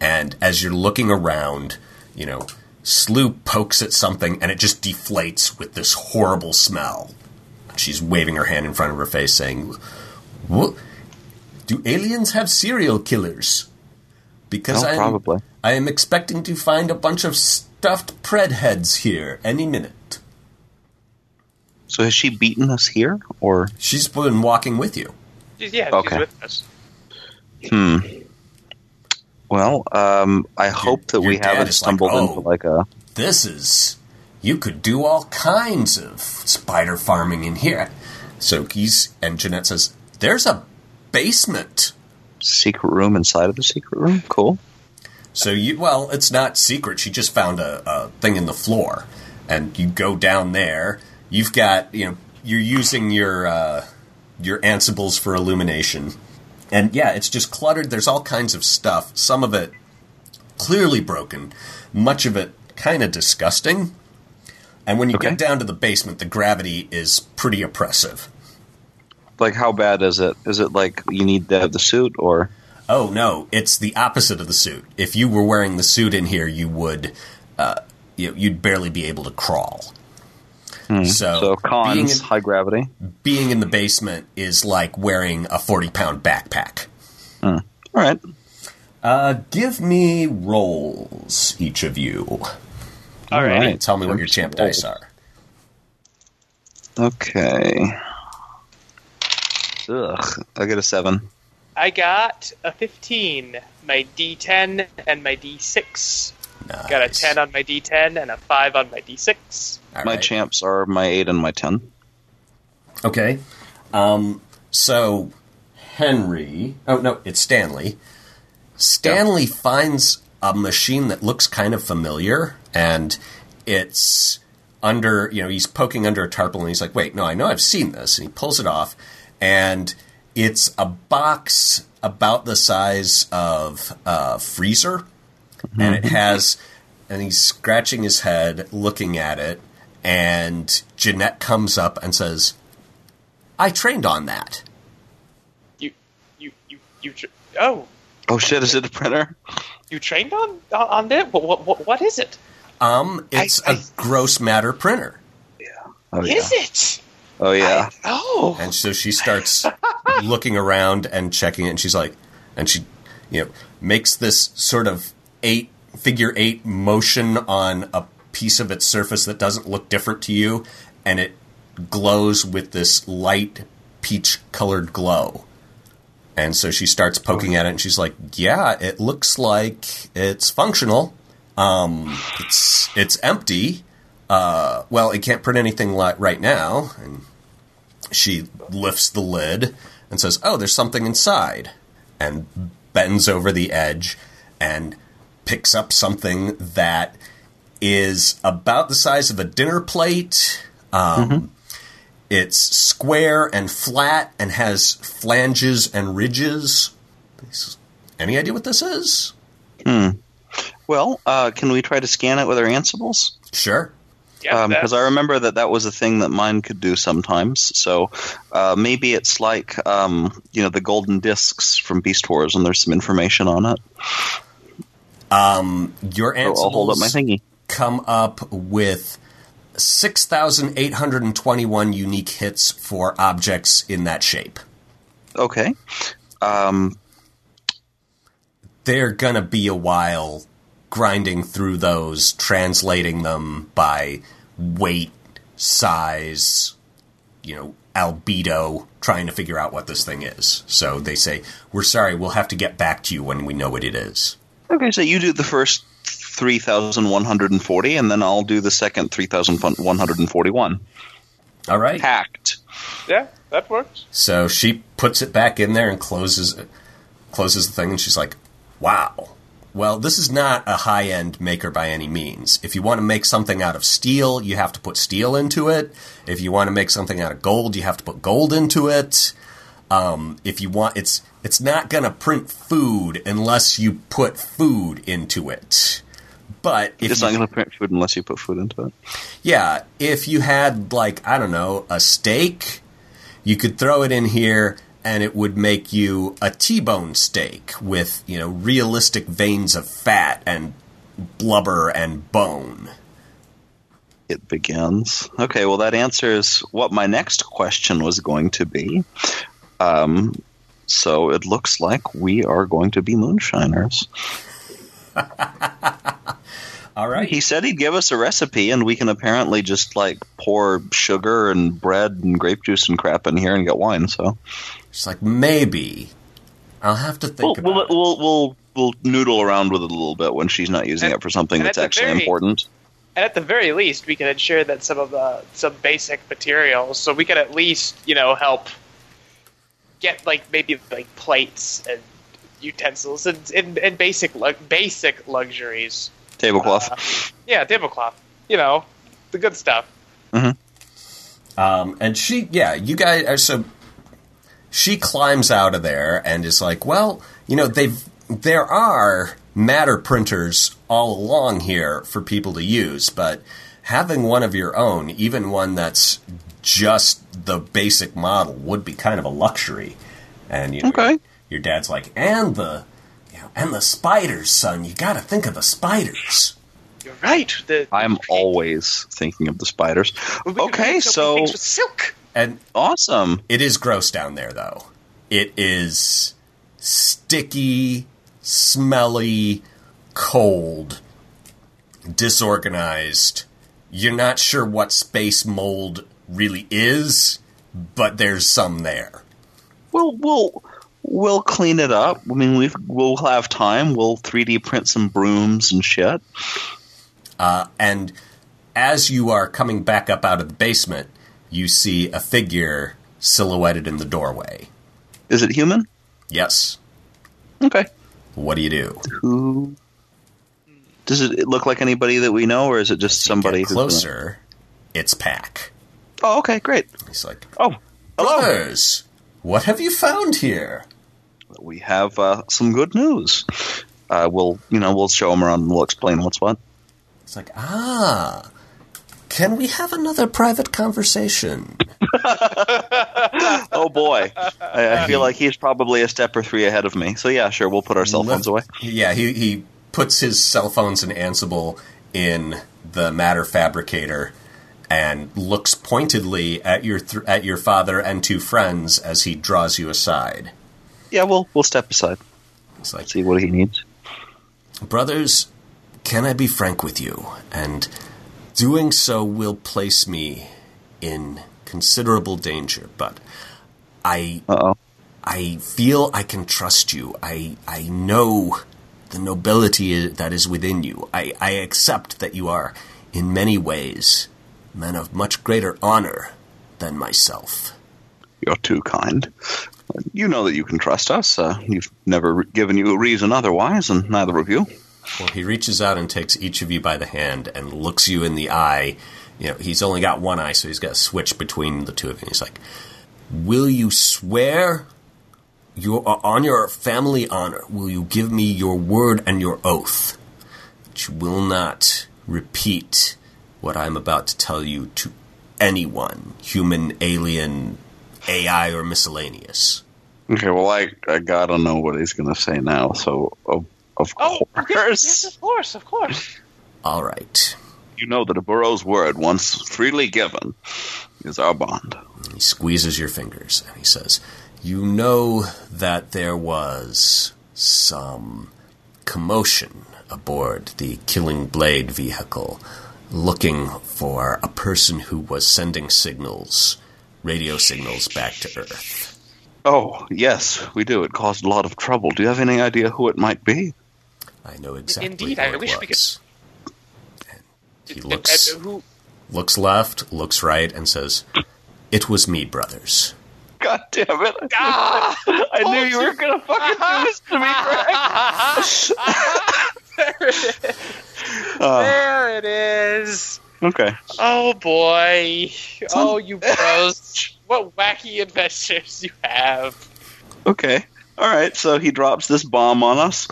Speaker 1: And as you're looking around, you know, Sloop pokes at something, and it just deflates with this horrible smell. She's waving her hand in front of her face, saying, what? Do aliens have serial killers? Because
Speaker 3: Oh,
Speaker 1: I'm,
Speaker 3: probably.
Speaker 1: I am expecting to find a bunch of stuffed pred heads here any minute.
Speaker 3: So, has she beaten us here, or
Speaker 1: She's been walking with you.
Speaker 2: She's, yeah,
Speaker 3: Okay.
Speaker 2: she's with us. Hmm.
Speaker 3: Well? Um, I hope that we haven't
Speaker 1: is like,
Speaker 3: stumbled
Speaker 1: "Oh."
Speaker 3: into like a
Speaker 1: this is you could do all kinds of spider farming in here. So he's and Jeanette says, "There's a basement."
Speaker 3: Secret room inside of the secret room. Cool.
Speaker 1: So you well, it's not secret. She just found a, a thing in the floor, and you go down there. You've got you know you're using your uh, your ansibles for illumination, and yeah, it's just cluttered. There's all kinds of stuff. Some of it clearly broken, much of it kind of disgusting. And when you
Speaker 3: Okay.
Speaker 1: get down to the basement, the gravity is pretty oppressive.
Speaker 3: Like, how bad is it? Is it like you need to have the suit, or
Speaker 1: Oh no, it's the opposite of the suit. If you were wearing the suit in here, you would, uh, you, you'd barely be able to crawl. So,
Speaker 3: Hmm. so cons
Speaker 1: being in,
Speaker 3: high gravity?
Speaker 1: being in the basement is like wearing a forty-pound backpack.
Speaker 3: All right.
Speaker 1: Uh, give me rolls, each of you.
Speaker 2: All right.
Speaker 1: Tell me what your champ dice are.
Speaker 3: Okay. Ugh. I get a seven.
Speaker 2: I got a 15, my D10 and my D6.
Speaker 1: Nice.
Speaker 2: Got a 10 on my D10 and a 5 on my D6.
Speaker 1: All
Speaker 3: my
Speaker 1: right.
Speaker 3: champs are my eight and my ten.
Speaker 1: Okay. Um, so Henry. Oh no, it's Stanley. Stanley finds a machine that looks kind of familiar, and it's under. You know, he's poking under a tarpaulin. He's like, "Wait, no, I know I've seen this." And he pulls it off, and it's a box about the size of a freezer, and it has. And he's scratching his head, looking at it, and Jeanette comes up and says, I trained on that.
Speaker 2: You, you, you, you. Tra- oh,
Speaker 3: Oh shit! Is it a printer?
Speaker 2: you trained on on, on it? What, what, what, what is it?
Speaker 1: Um, it's
Speaker 2: I-
Speaker 1: a gross matter printer.
Speaker 3: Oh yeah.
Speaker 2: Is it?
Speaker 3: Oh yeah.
Speaker 2: Oh,
Speaker 1: And so she starts looking around and checking it, and she's like, and she, you know, makes this sort of eight figure eight motion on a piece of its surface that doesn't look different to you, and it glows with this light peach colored glow. And so she starts poking at it, and she's like, "Yeah, it looks like it's functional. Um, it's it's empty. Uh, well, it can't print anything li- right now." And she lifts the lid and says, "Oh, there's something inside," and bends over the edge and picks up something that is about the size of a dinner plate. Um, It's square and flat and has flanges and ridges. Any idea what this is?
Speaker 3: Well, uh, can we try to scan it with our ansibles?
Speaker 1: Sure.
Speaker 2: Yeah.
Speaker 3: Because Um, I remember that that was a thing that mine could do sometimes. So uh, maybe it's like um, you know the golden discs from Beast Wars, and there's some information on it.
Speaker 1: Um, Your
Speaker 3: So I'll hold up my thingy.
Speaker 1: come up with 6,821 unique hits for objects in that shape.
Speaker 3: Okay. Um,
Speaker 1: they're gonna be a while grinding through those, translating them by weight, size, you know, albedo, trying to figure out what this thing is. So they say, "We're sorry, we'll have to get back to you when we know what it is."
Speaker 3: okay, so you do the first three thousand one hundred and forty, and then I'll do the second three thousand one hundred and forty-one.
Speaker 1: All right.
Speaker 3: Hacked.
Speaker 2: yeah, that works.
Speaker 1: So she puts it back in there and closes it, closes the thing, and she's like, "Wow." Well, this is not a high end maker by any means. If you want to make something out of steel, you have to put steel into it. If you want to make something out of gold, you have to put gold into it. Um, if you want, it's it's not going to print food unless you put food into it. But if
Speaker 3: It's not going to print food unless you put food into it.
Speaker 1: yeah, if you had like I don't know a steak, you could throw it in here, and it would make you a T-bone steak with you know realistic veins of fat and blubber and bone.
Speaker 3: It begins. Okay, well, that answers what my next question was going to be. Um, so it looks like we are going to be moonshiners.
Speaker 1: All right,
Speaker 3: He said he'd give us a recipe, and we can apparently just like pour sugar and bread and grape juice and crap in here and get wine. So
Speaker 1: it's like maybe I'll have to
Speaker 3: we'll
Speaker 1: think
Speaker 3: we'll,
Speaker 1: about it.
Speaker 3: we'll we'll we'll noodle around with it a little bit when she's not using
Speaker 2: And-
Speaker 3: it for something that's actually
Speaker 2: very-
Speaker 3: important.
Speaker 2: and at the very least, we can ensure that some of the some basic materials, so we can at least you know help get like maybe like plates and utensils and and, and basic lu- basic luxuries.
Speaker 3: Tablecloth.
Speaker 2: Yeah, tablecloth. You know, the good stuff. Mhm.
Speaker 1: Um, and she, yeah, you guys are so. She climbs out of there and is like, well, you know, they've there are matter printers all along here for people to use, but having one of your own, even one that's just the basic model, would be kind of a luxury. And you know,
Speaker 3: Okay.
Speaker 1: your dad's like, and the, you know, and the spiders, son. You got to think of the spiders.
Speaker 2: You're right. The,
Speaker 3: I'm always thinking of the spiders.
Speaker 2: we
Speaker 3: Okay,
Speaker 2: so
Speaker 3: so
Speaker 2: many things with silk.
Speaker 1: And
Speaker 3: awesome.
Speaker 1: It is gross down there, though. It is sticky, smelly, cold, disorganized. You're not sure what space mold really is, but there's some there.
Speaker 3: We'll we'll we'll clean it up. I mean, we we'll have time. We'll 3D print some brooms and shit.
Speaker 1: Uh, and as you are coming back up out of the basement, you see a figure silhouetted in the doorway.
Speaker 3: Is it human?
Speaker 1: Yes.
Speaker 3: Okay.
Speaker 1: What do you do?
Speaker 3: Who? Does it look like anybody that we know, or is it just somebody
Speaker 1: Get
Speaker 3: who's gonna-
Speaker 1: closer. It's Pack.
Speaker 3: Oh, okay, great.
Speaker 1: He's like,
Speaker 3: Oh, hello.
Speaker 1: Brothers, what have you found here?
Speaker 3: We have uh, some good news. Uh, we'll, you know, we'll show them around and we'll explain what's what.
Speaker 1: It's like, ah, can we have another private conversation?
Speaker 3: Oh boy, I, I feel like he's probably a step or three ahead of me. So yeah, sure, we'll put our cell phones away.
Speaker 1: Yeah, he, he puts his cell phones and Ansible in the matter fabricator and looks pointedly at your th- at your father and two friends as he draws you aside.
Speaker 3: Yeah, we'll we'll step aside,
Speaker 1: It's like,
Speaker 3: see what he needs.
Speaker 1: brothers, can I be frank with you? And doing so will place me in considerable danger, but I
Speaker 3: Uh oh.
Speaker 1: I feel I can trust you. I I know the nobility that is within you. I, I accept that you are, in many ways, men of much greater honor than myself.
Speaker 3: You're too kind. You know that you can trust us. Uh, you've never given you a reason otherwise, and neither of you.
Speaker 1: Well, he reaches out and takes each of you by the hand and looks you in the eye. You know, he's only got one eye, so he's got to switch between the two of you. He's like, "Will you swear your uh, on your family honor? Will you give me your word and your oath that you will not repeat what I'm about to tell you to anyone, human, alien, AI, or miscellaneous?"
Speaker 3: Okay, well, I I gotta know what he's gonna say now. So of of
Speaker 2: Oh, yes,
Speaker 3: course,
Speaker 2: yes, of course, of course.
Speaker 1: All right.
Speaker 3: you know that a Burroughs' word, once freely given, is our bond.
Speaker 1: He squeezes your fingers and he says, You know that there was some commotion aboard the Killing Blade vehicle looking for a person who was sending signals, radio signals back to Earth.
Speaker 3: Oh yes, we do. It caused a lot of trouble. Do you have any idea who it might be?
Speaker 1: I know exactly
Speaker 2: Indeed,
Speaker 1: who
Speaker 2: I wish we could-
Speaker 1: was. And he looks,
Speaker 2: who?
Speaker 1: looks left, looks right, and says, It was me, brothers.
Speaker 3: God damn it!
Speaker 2: Ah!
Speaker 3: I knew you were gonna fucking do this to me, Frank.
Speaker 2: there it is.
Speaker 3: Uh,
Speaker 2: There it is.
Speaker 3: okay.
Speaker 2: Oh boy. Oh, you bros. what wacky adventures you have.
Speaker 3: Okay. All right. So he drops this bomb on us.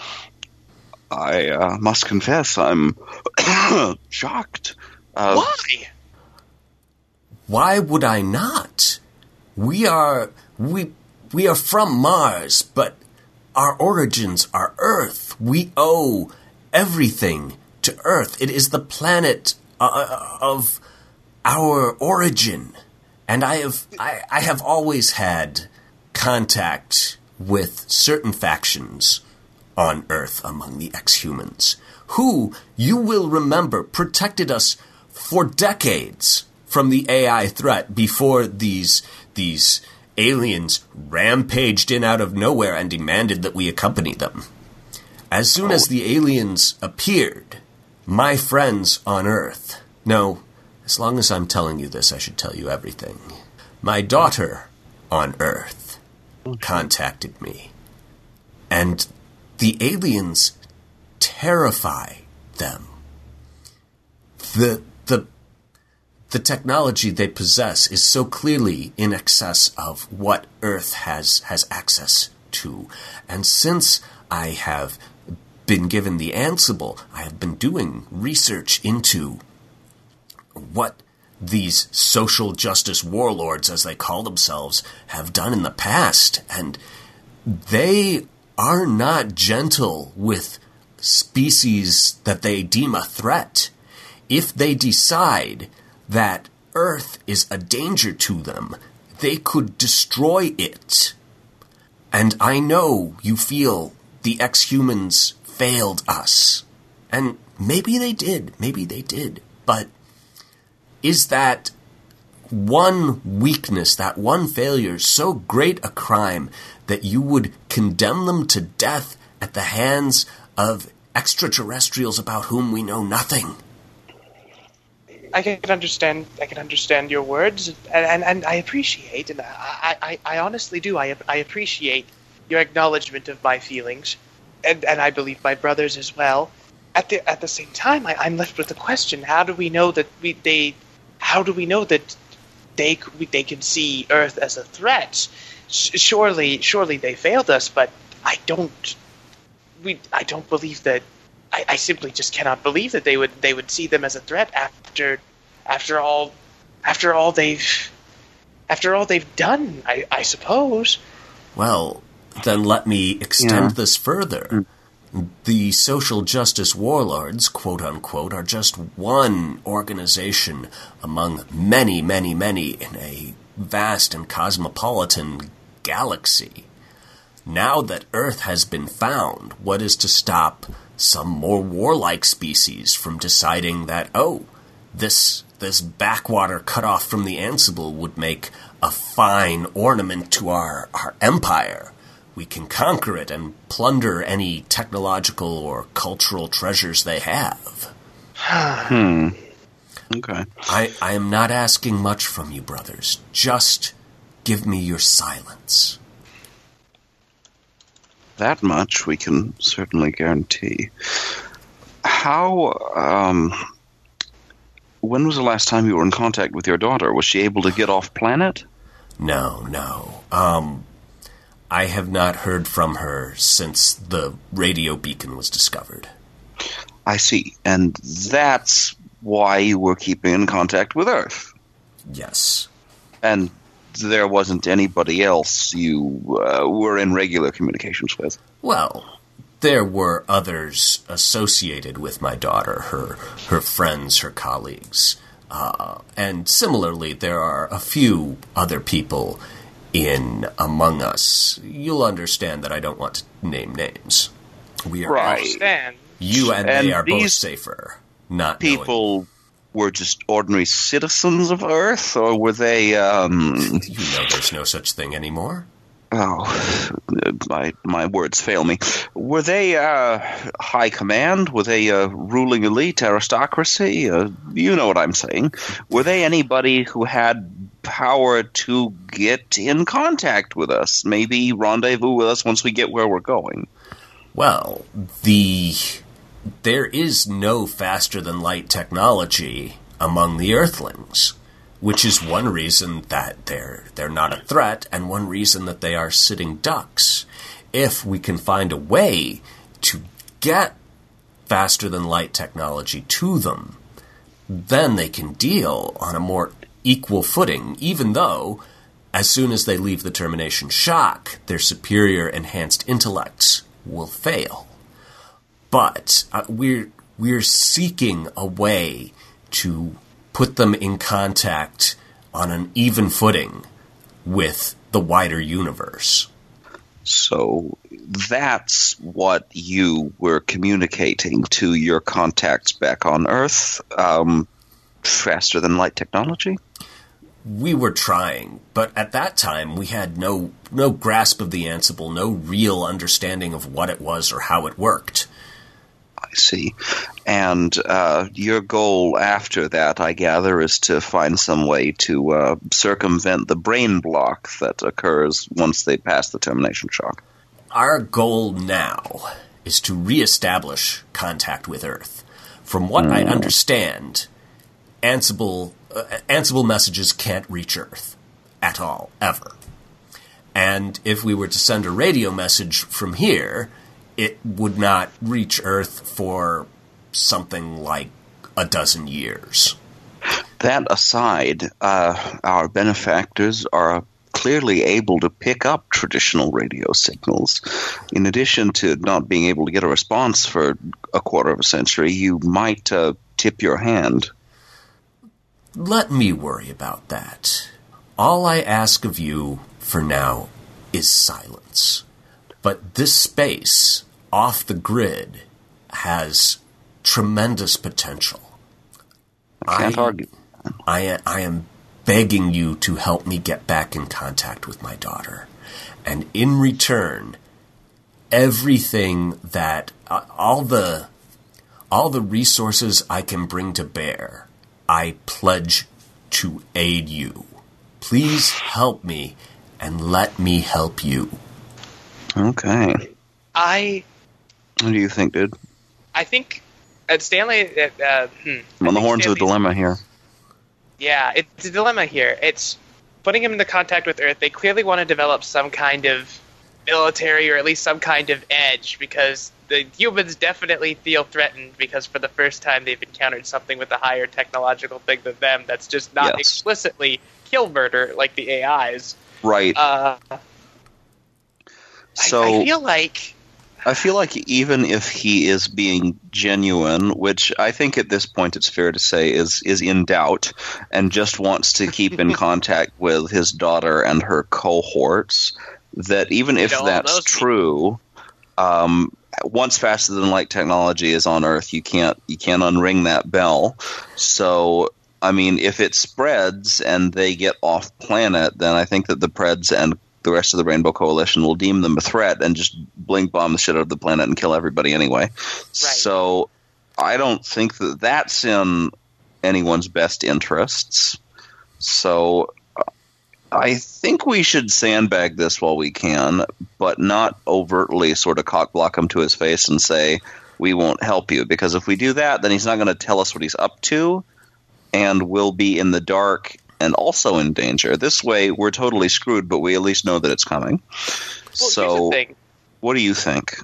Speaker 3: I uh, must confess, I'm shocked. Uh,
Speaker 2: Why?
Speaker 1: Why would I not? We are we we are from Mars, but our origins are Earth. We owe everything to Earth. It is the planet uh, of our origin, and I have I, I have always had contact with certain factions on Earth among the ex-humans, who you will remember protected us for decades from the AI threat before these these aliens rampaged in out of nowhere and demanded that we accompany them. As soon as the aliens appeared, my friends on Earth. No, as long as I'm telling you this, I should tell you everything. My daughter on Earth contacted me. And the aliens terrify them. The the the technology they possess is so clearly in excess of what Earth has has access to. And since I have been given the Ansible, I have been doing research into what these social justice warlords, as they call themselves, have done in the past. And they are not gentle with species that they deem a threat. If they decide that Earth is a danger to them, they could destroy it. And I know you feel the ex humans failed us. And maybe they did, maybe they did. But is that one weakness, that one failure, so great a crime that you would condemn them to death at the hands of extraterrestrials about whom we know nothing?
Speaker 2: I can understand. I can understand your words, and, and, and I appreciate, and I, I, I honestly do. I, I appreciate your acknowledgement of my feelings, and, and I believe my brothers as well. At the at the same time, I, I'm left with the question: How do we know that we they? How do we know that they they can see Earth as a threat? Surely, surely they failed us, but I don't. We I don't believe that I, I, simply just cannot believe that they would they would see them as a threat after after all after all they've after all they've done. I, I suppose.
Speaker 1: Well, then let me extend yeah. this further. Mm. The social justice warlords, quote unquote, are just one organization among many, many, many in a vast and cosmopolitan galaxy. Now that Earth has been found, what is to stop some more warlike species from deciding that, oh, this this backwater cut off from the Ansible would make a fine ornament to our, our empire. We can conquer it and plunder any technological or cultural treasures they have.
Speaker 3: hmm. Okay.
Speaker 1: I, I am not asking much from you, brothers. Just give me your silence
Speaker 3: that much we can certainly guarantee. How, um, when was the last time you were in contact with your daughter? Was she able to get off planet?
Speaker 1: No, no. Um, I have not heard from her since the radio beacon was discovered.
Speaker 3: I see. And that's why you were keeping in contact with Earth.
Speaker 1: Yes.
Speaker 3: And there wasn't anybody else you uh, were in regular communications with.
Speaker 1: Well, there were others associated with my daughter, her her friends, her colleagues, uh, and similarly, there are a few other people in among us. You'll understand that I don't want to name names.
Speaker 3: We are right.
Speaker 1: You and, and they are both safer. Not
Speaker 3: people. Knowing were just ordinary citizens of Earth, or were they? Um,
Speaker 1: you know, there's no such thing anymore.
Speaker 3: Oh, my my words fail me. Were they uh, high command? Were they a ruling elite aristocracy? Uh, you know what I'm saying. Were they anybody who had power to get in contact with us? Maybe rendezvous with us once we get where we're going.
Speaker 1: Well, the there is no faster than light technology among the Earthlings, which is one reason that they're they're not a threat, and one reason that they are sitting ducks. If we can find a way to get faster than light technology to them, then they can deal on a more equal footing, even though, as soon as they leave the termination shock, their superior enhanced intellects will fail but uh, we're we're seeking a way to put them in contact on an even footing with the wider universe.
Speaker 3: So that's what you were communicating to your contacts back on Earth, um, faster than light technology.
Speaker 1: We were trying, but at that time we had no no grasp of the Ansible, no real understanding of what it was or how it worked.
Speaker 3: I see. And uh, your goal after that, I gather, is to find some way to uh, circumvent the brain block that occurs once they pass the termination shock.
Speaker 1: Our goal now is to reestablish contact with Earth. From what I understand, Ansible uh, Ansible messages can't reach Earth at all, ever. And if we were to send a radio message from here, it would not reach Earth for something like a dozen years.
Speaker 3: That aside, uh, our benefactors are clearly able to pick up traditional radio signals. In addition to not being able to get a response for a quarter of a century, you might uh, tip your hand.
Speaker 1: Let me worry about that. All I ask of you for now is silence. But this space off the grid has tremendous potential.
Speaker 3: I can't
Speaker 1: I-
Speaker 3: argue.
Speaker 1: I, I am begging you to help me get back in contact with my daughter. And in return, everything that uh, all the all the resources I can bring to bear, I pledge to aid you. Please help me and let me help you.
Speaker 3: Okay.
Speaker 2: I
Speaker 3: What do you think, dude?
Speaker 2: I think uh, Stanley. Uh, uh, hmm,
Speaker 3: I'm on the
Speaker 2: I think
Speaker 3: horns of a dilemma here.
Speaker 2: Yeah, it's a dilemma here. It's putting him into contact with Earth. They clearly want to develop some kind of military or at least some kind of edge because the humans definitely feel threatened because for the first time they've encountered something with a higher technological thing than them that's just not
Speaker 3: Yes.
Speaker 2: explicitly kill murder like the AIs.
Speaker 3: Right.
Speaker 2: Uh,
Speaker 3: so
Speaker 2: I, I feel like
Speaker 3: I feel like even if he is being genuine, which I think at this point it's fair to say is is in doubt, and just wants to keep in contact with his daughter and her cohorts, that even if
Speaker 2: know,
Speaker 3: that's true, um, once faster than light technology is on Earth, you can't you can't unring that bell. So. I mean, if it spreads and they get off planet, then I think that the Preds and the rest of the Rainbow Coalition will deem them a threat and just blink bomb the shit out of the planet and kill everybody anyway. So I don't think that that's in anyone's best interests. So I think we should sandbag this while we can, but not overtly sort of cockblock him to his face and say, we won't help you. Because if we do that, then he's not going to tell us what he's up to, and we'll be in the dark and also in danger. This way, we're totally screwed, but we at least know that it's coming.
Speaker 2: well,
Speaker 3: so,
Speaker 2: here's the thing.
Speaker 3: what do you think?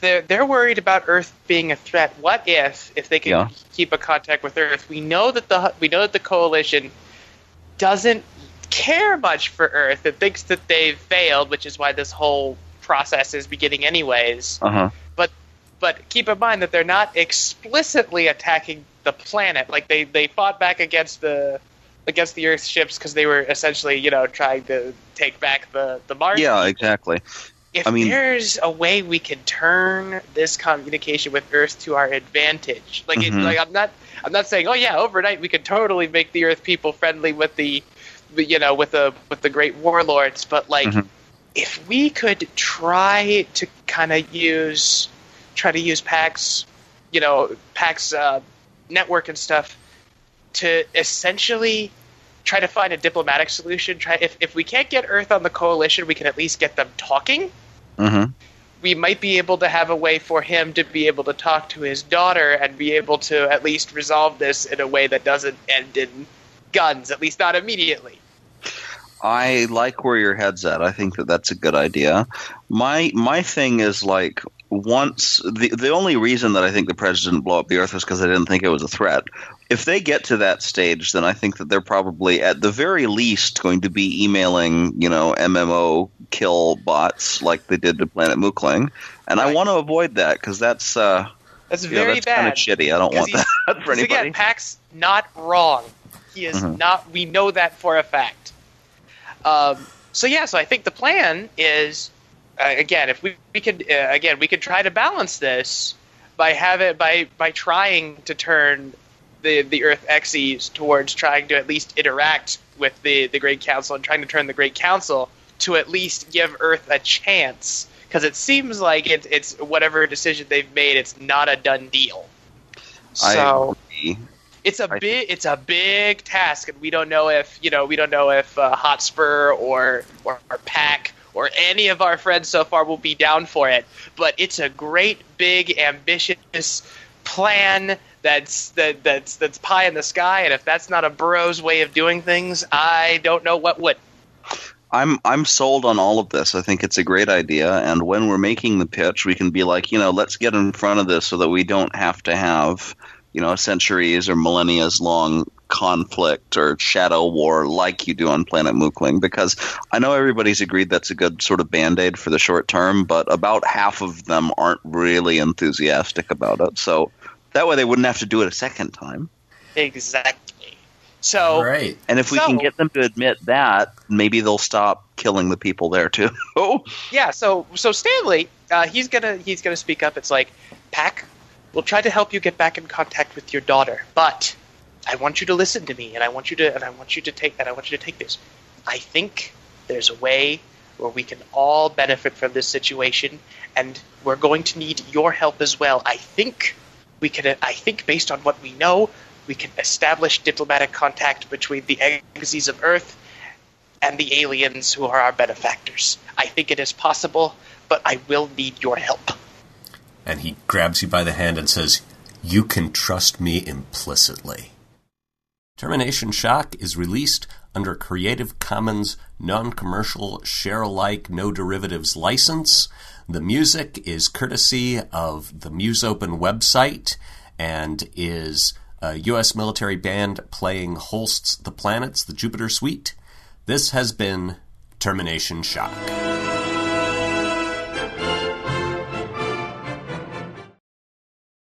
Speaker 2: they're they're worried about Earth being a threat. What if if they can
Speaker 3: Yeah.
Speaker 2: keep a contact with Earth? We know that the we know that the coalition doesn't care much for Earth. It thinks that they've failed, which is why this whole process is beginning anyways.
Speaker 3: Uh huh.
Speaker 2: But but keep in mind that they're not explicitly attacking the planet. Like they they fought back against the against the Earth ships because they were essentially you know trying to take back the the Mars.
Speaker 3: Yeah, exactly.
Speaker 2: if
Speaker 3: I mean-
Speaker 2: there's a way we can turn this communication with Earth to our advantage, like it,
Speaker 3: Mhm.
Speaker 2: like I'm not I'm not saying oh yeah overnight we could totally make the Earth people friendly with the you know with the with the great warlords, but like
Speaker 3: Mhm.
Speaker 2: if we could try to kind of use try to use Pax, you know Pax uh, network and stuff to essentially try to find a diplomatic solution. Try if if we can't get Earth on the coalition, we can at least get them talking
Speaker 3: hmm
Speaker 2: we might be able to have a way for him to be able to talk to his daughter and be able to at least resolve this in a way that doesn't end in guns, at least not immediately.
Speaker 3: I like where your head's at. I think that that's a good idea. My my thing is like once the the only reason that I think the president didn't blow up the Earth was because they didn't think it was a threat. If they get to that stage, then I think that they're probably at the very least going to be emailing, you know, MMO kill bots like they did to Planet Mookling, and I want to avoid that because that's uh,
Speaker 2: That's very
Speaker 3: that's kind of shitty. I don't want that for anybody.
Speaker 2: again, Pax not wrong. He is
Speaker 3: Mhm.
Speaker 2: not. We know that for a fact. Um, so yeah, so I think the plan is uh, again, if we, we could uh, again we could try to balance this by have it by by trying to turn the the Earth Exes towards trying to at least interact with the the Great Council and trying to turn the Great Council to at least give Earth a chance because it seems like it's it's whatever decision they've made, it's not a done deal. So
Speaker 3: I agree.
Speaker 2: It's a
Speaker 3: I-
Speaker 2: big it's a big task, and we don't know if you know we don't know if uh, Hotspur or or, or Pack or any of our friends so far will be down for it. But it's a great, big, ambitious plan that's that that's that's pie in the sky. And if that's not a Burroughs way of doing things, I don't know what would.
Speaker 3: I'm I'm sold on all of this. I think it's a great idea, and when we're making the pitch, we can be like, you know, let's get in front of this so that we don't have to have, you know, centuries or millennia's long conflict or shadow war like you do on Planet Mookling. Because I know everybody's agreed that's a good sort of band aid for the short term, but about half of them aren't really enthusiastic about it. So that way, they wouldn't have to do it a second time.
Speaker 2: Exactly. So
Speaker 1: Right.
Speaker 3: And if we can get them to admit that, maybe they'll stop killing the people there too. oh.
Speaker 2: yeah, so so Stanley, uh, he's gonna he's gonna speak up. It's like, Pack, we'll try to help you get back in contact with your daughter, but I want you to listen to me, and I want you to and I want you to take and I want you to take this. I think there's a way where we can all benefit from this situation, and we're going to need your help as well. I think we can. I think based on what we know, we can establish diplomatic contact between the Exes of Earth and the aliens who are our benefactors. I think it is possible, but I will need your help.
Speaker 1: And he grabs you by the hand and says, You can trust me implicitly. Termination Shock is released under Creative Commons non commercial, share alike, no derivatives license. The music is courtesy of the Musopen website and is a U.S. military band playing Holst's The Planets, the Jupiter Suite. This has been Termination Shock.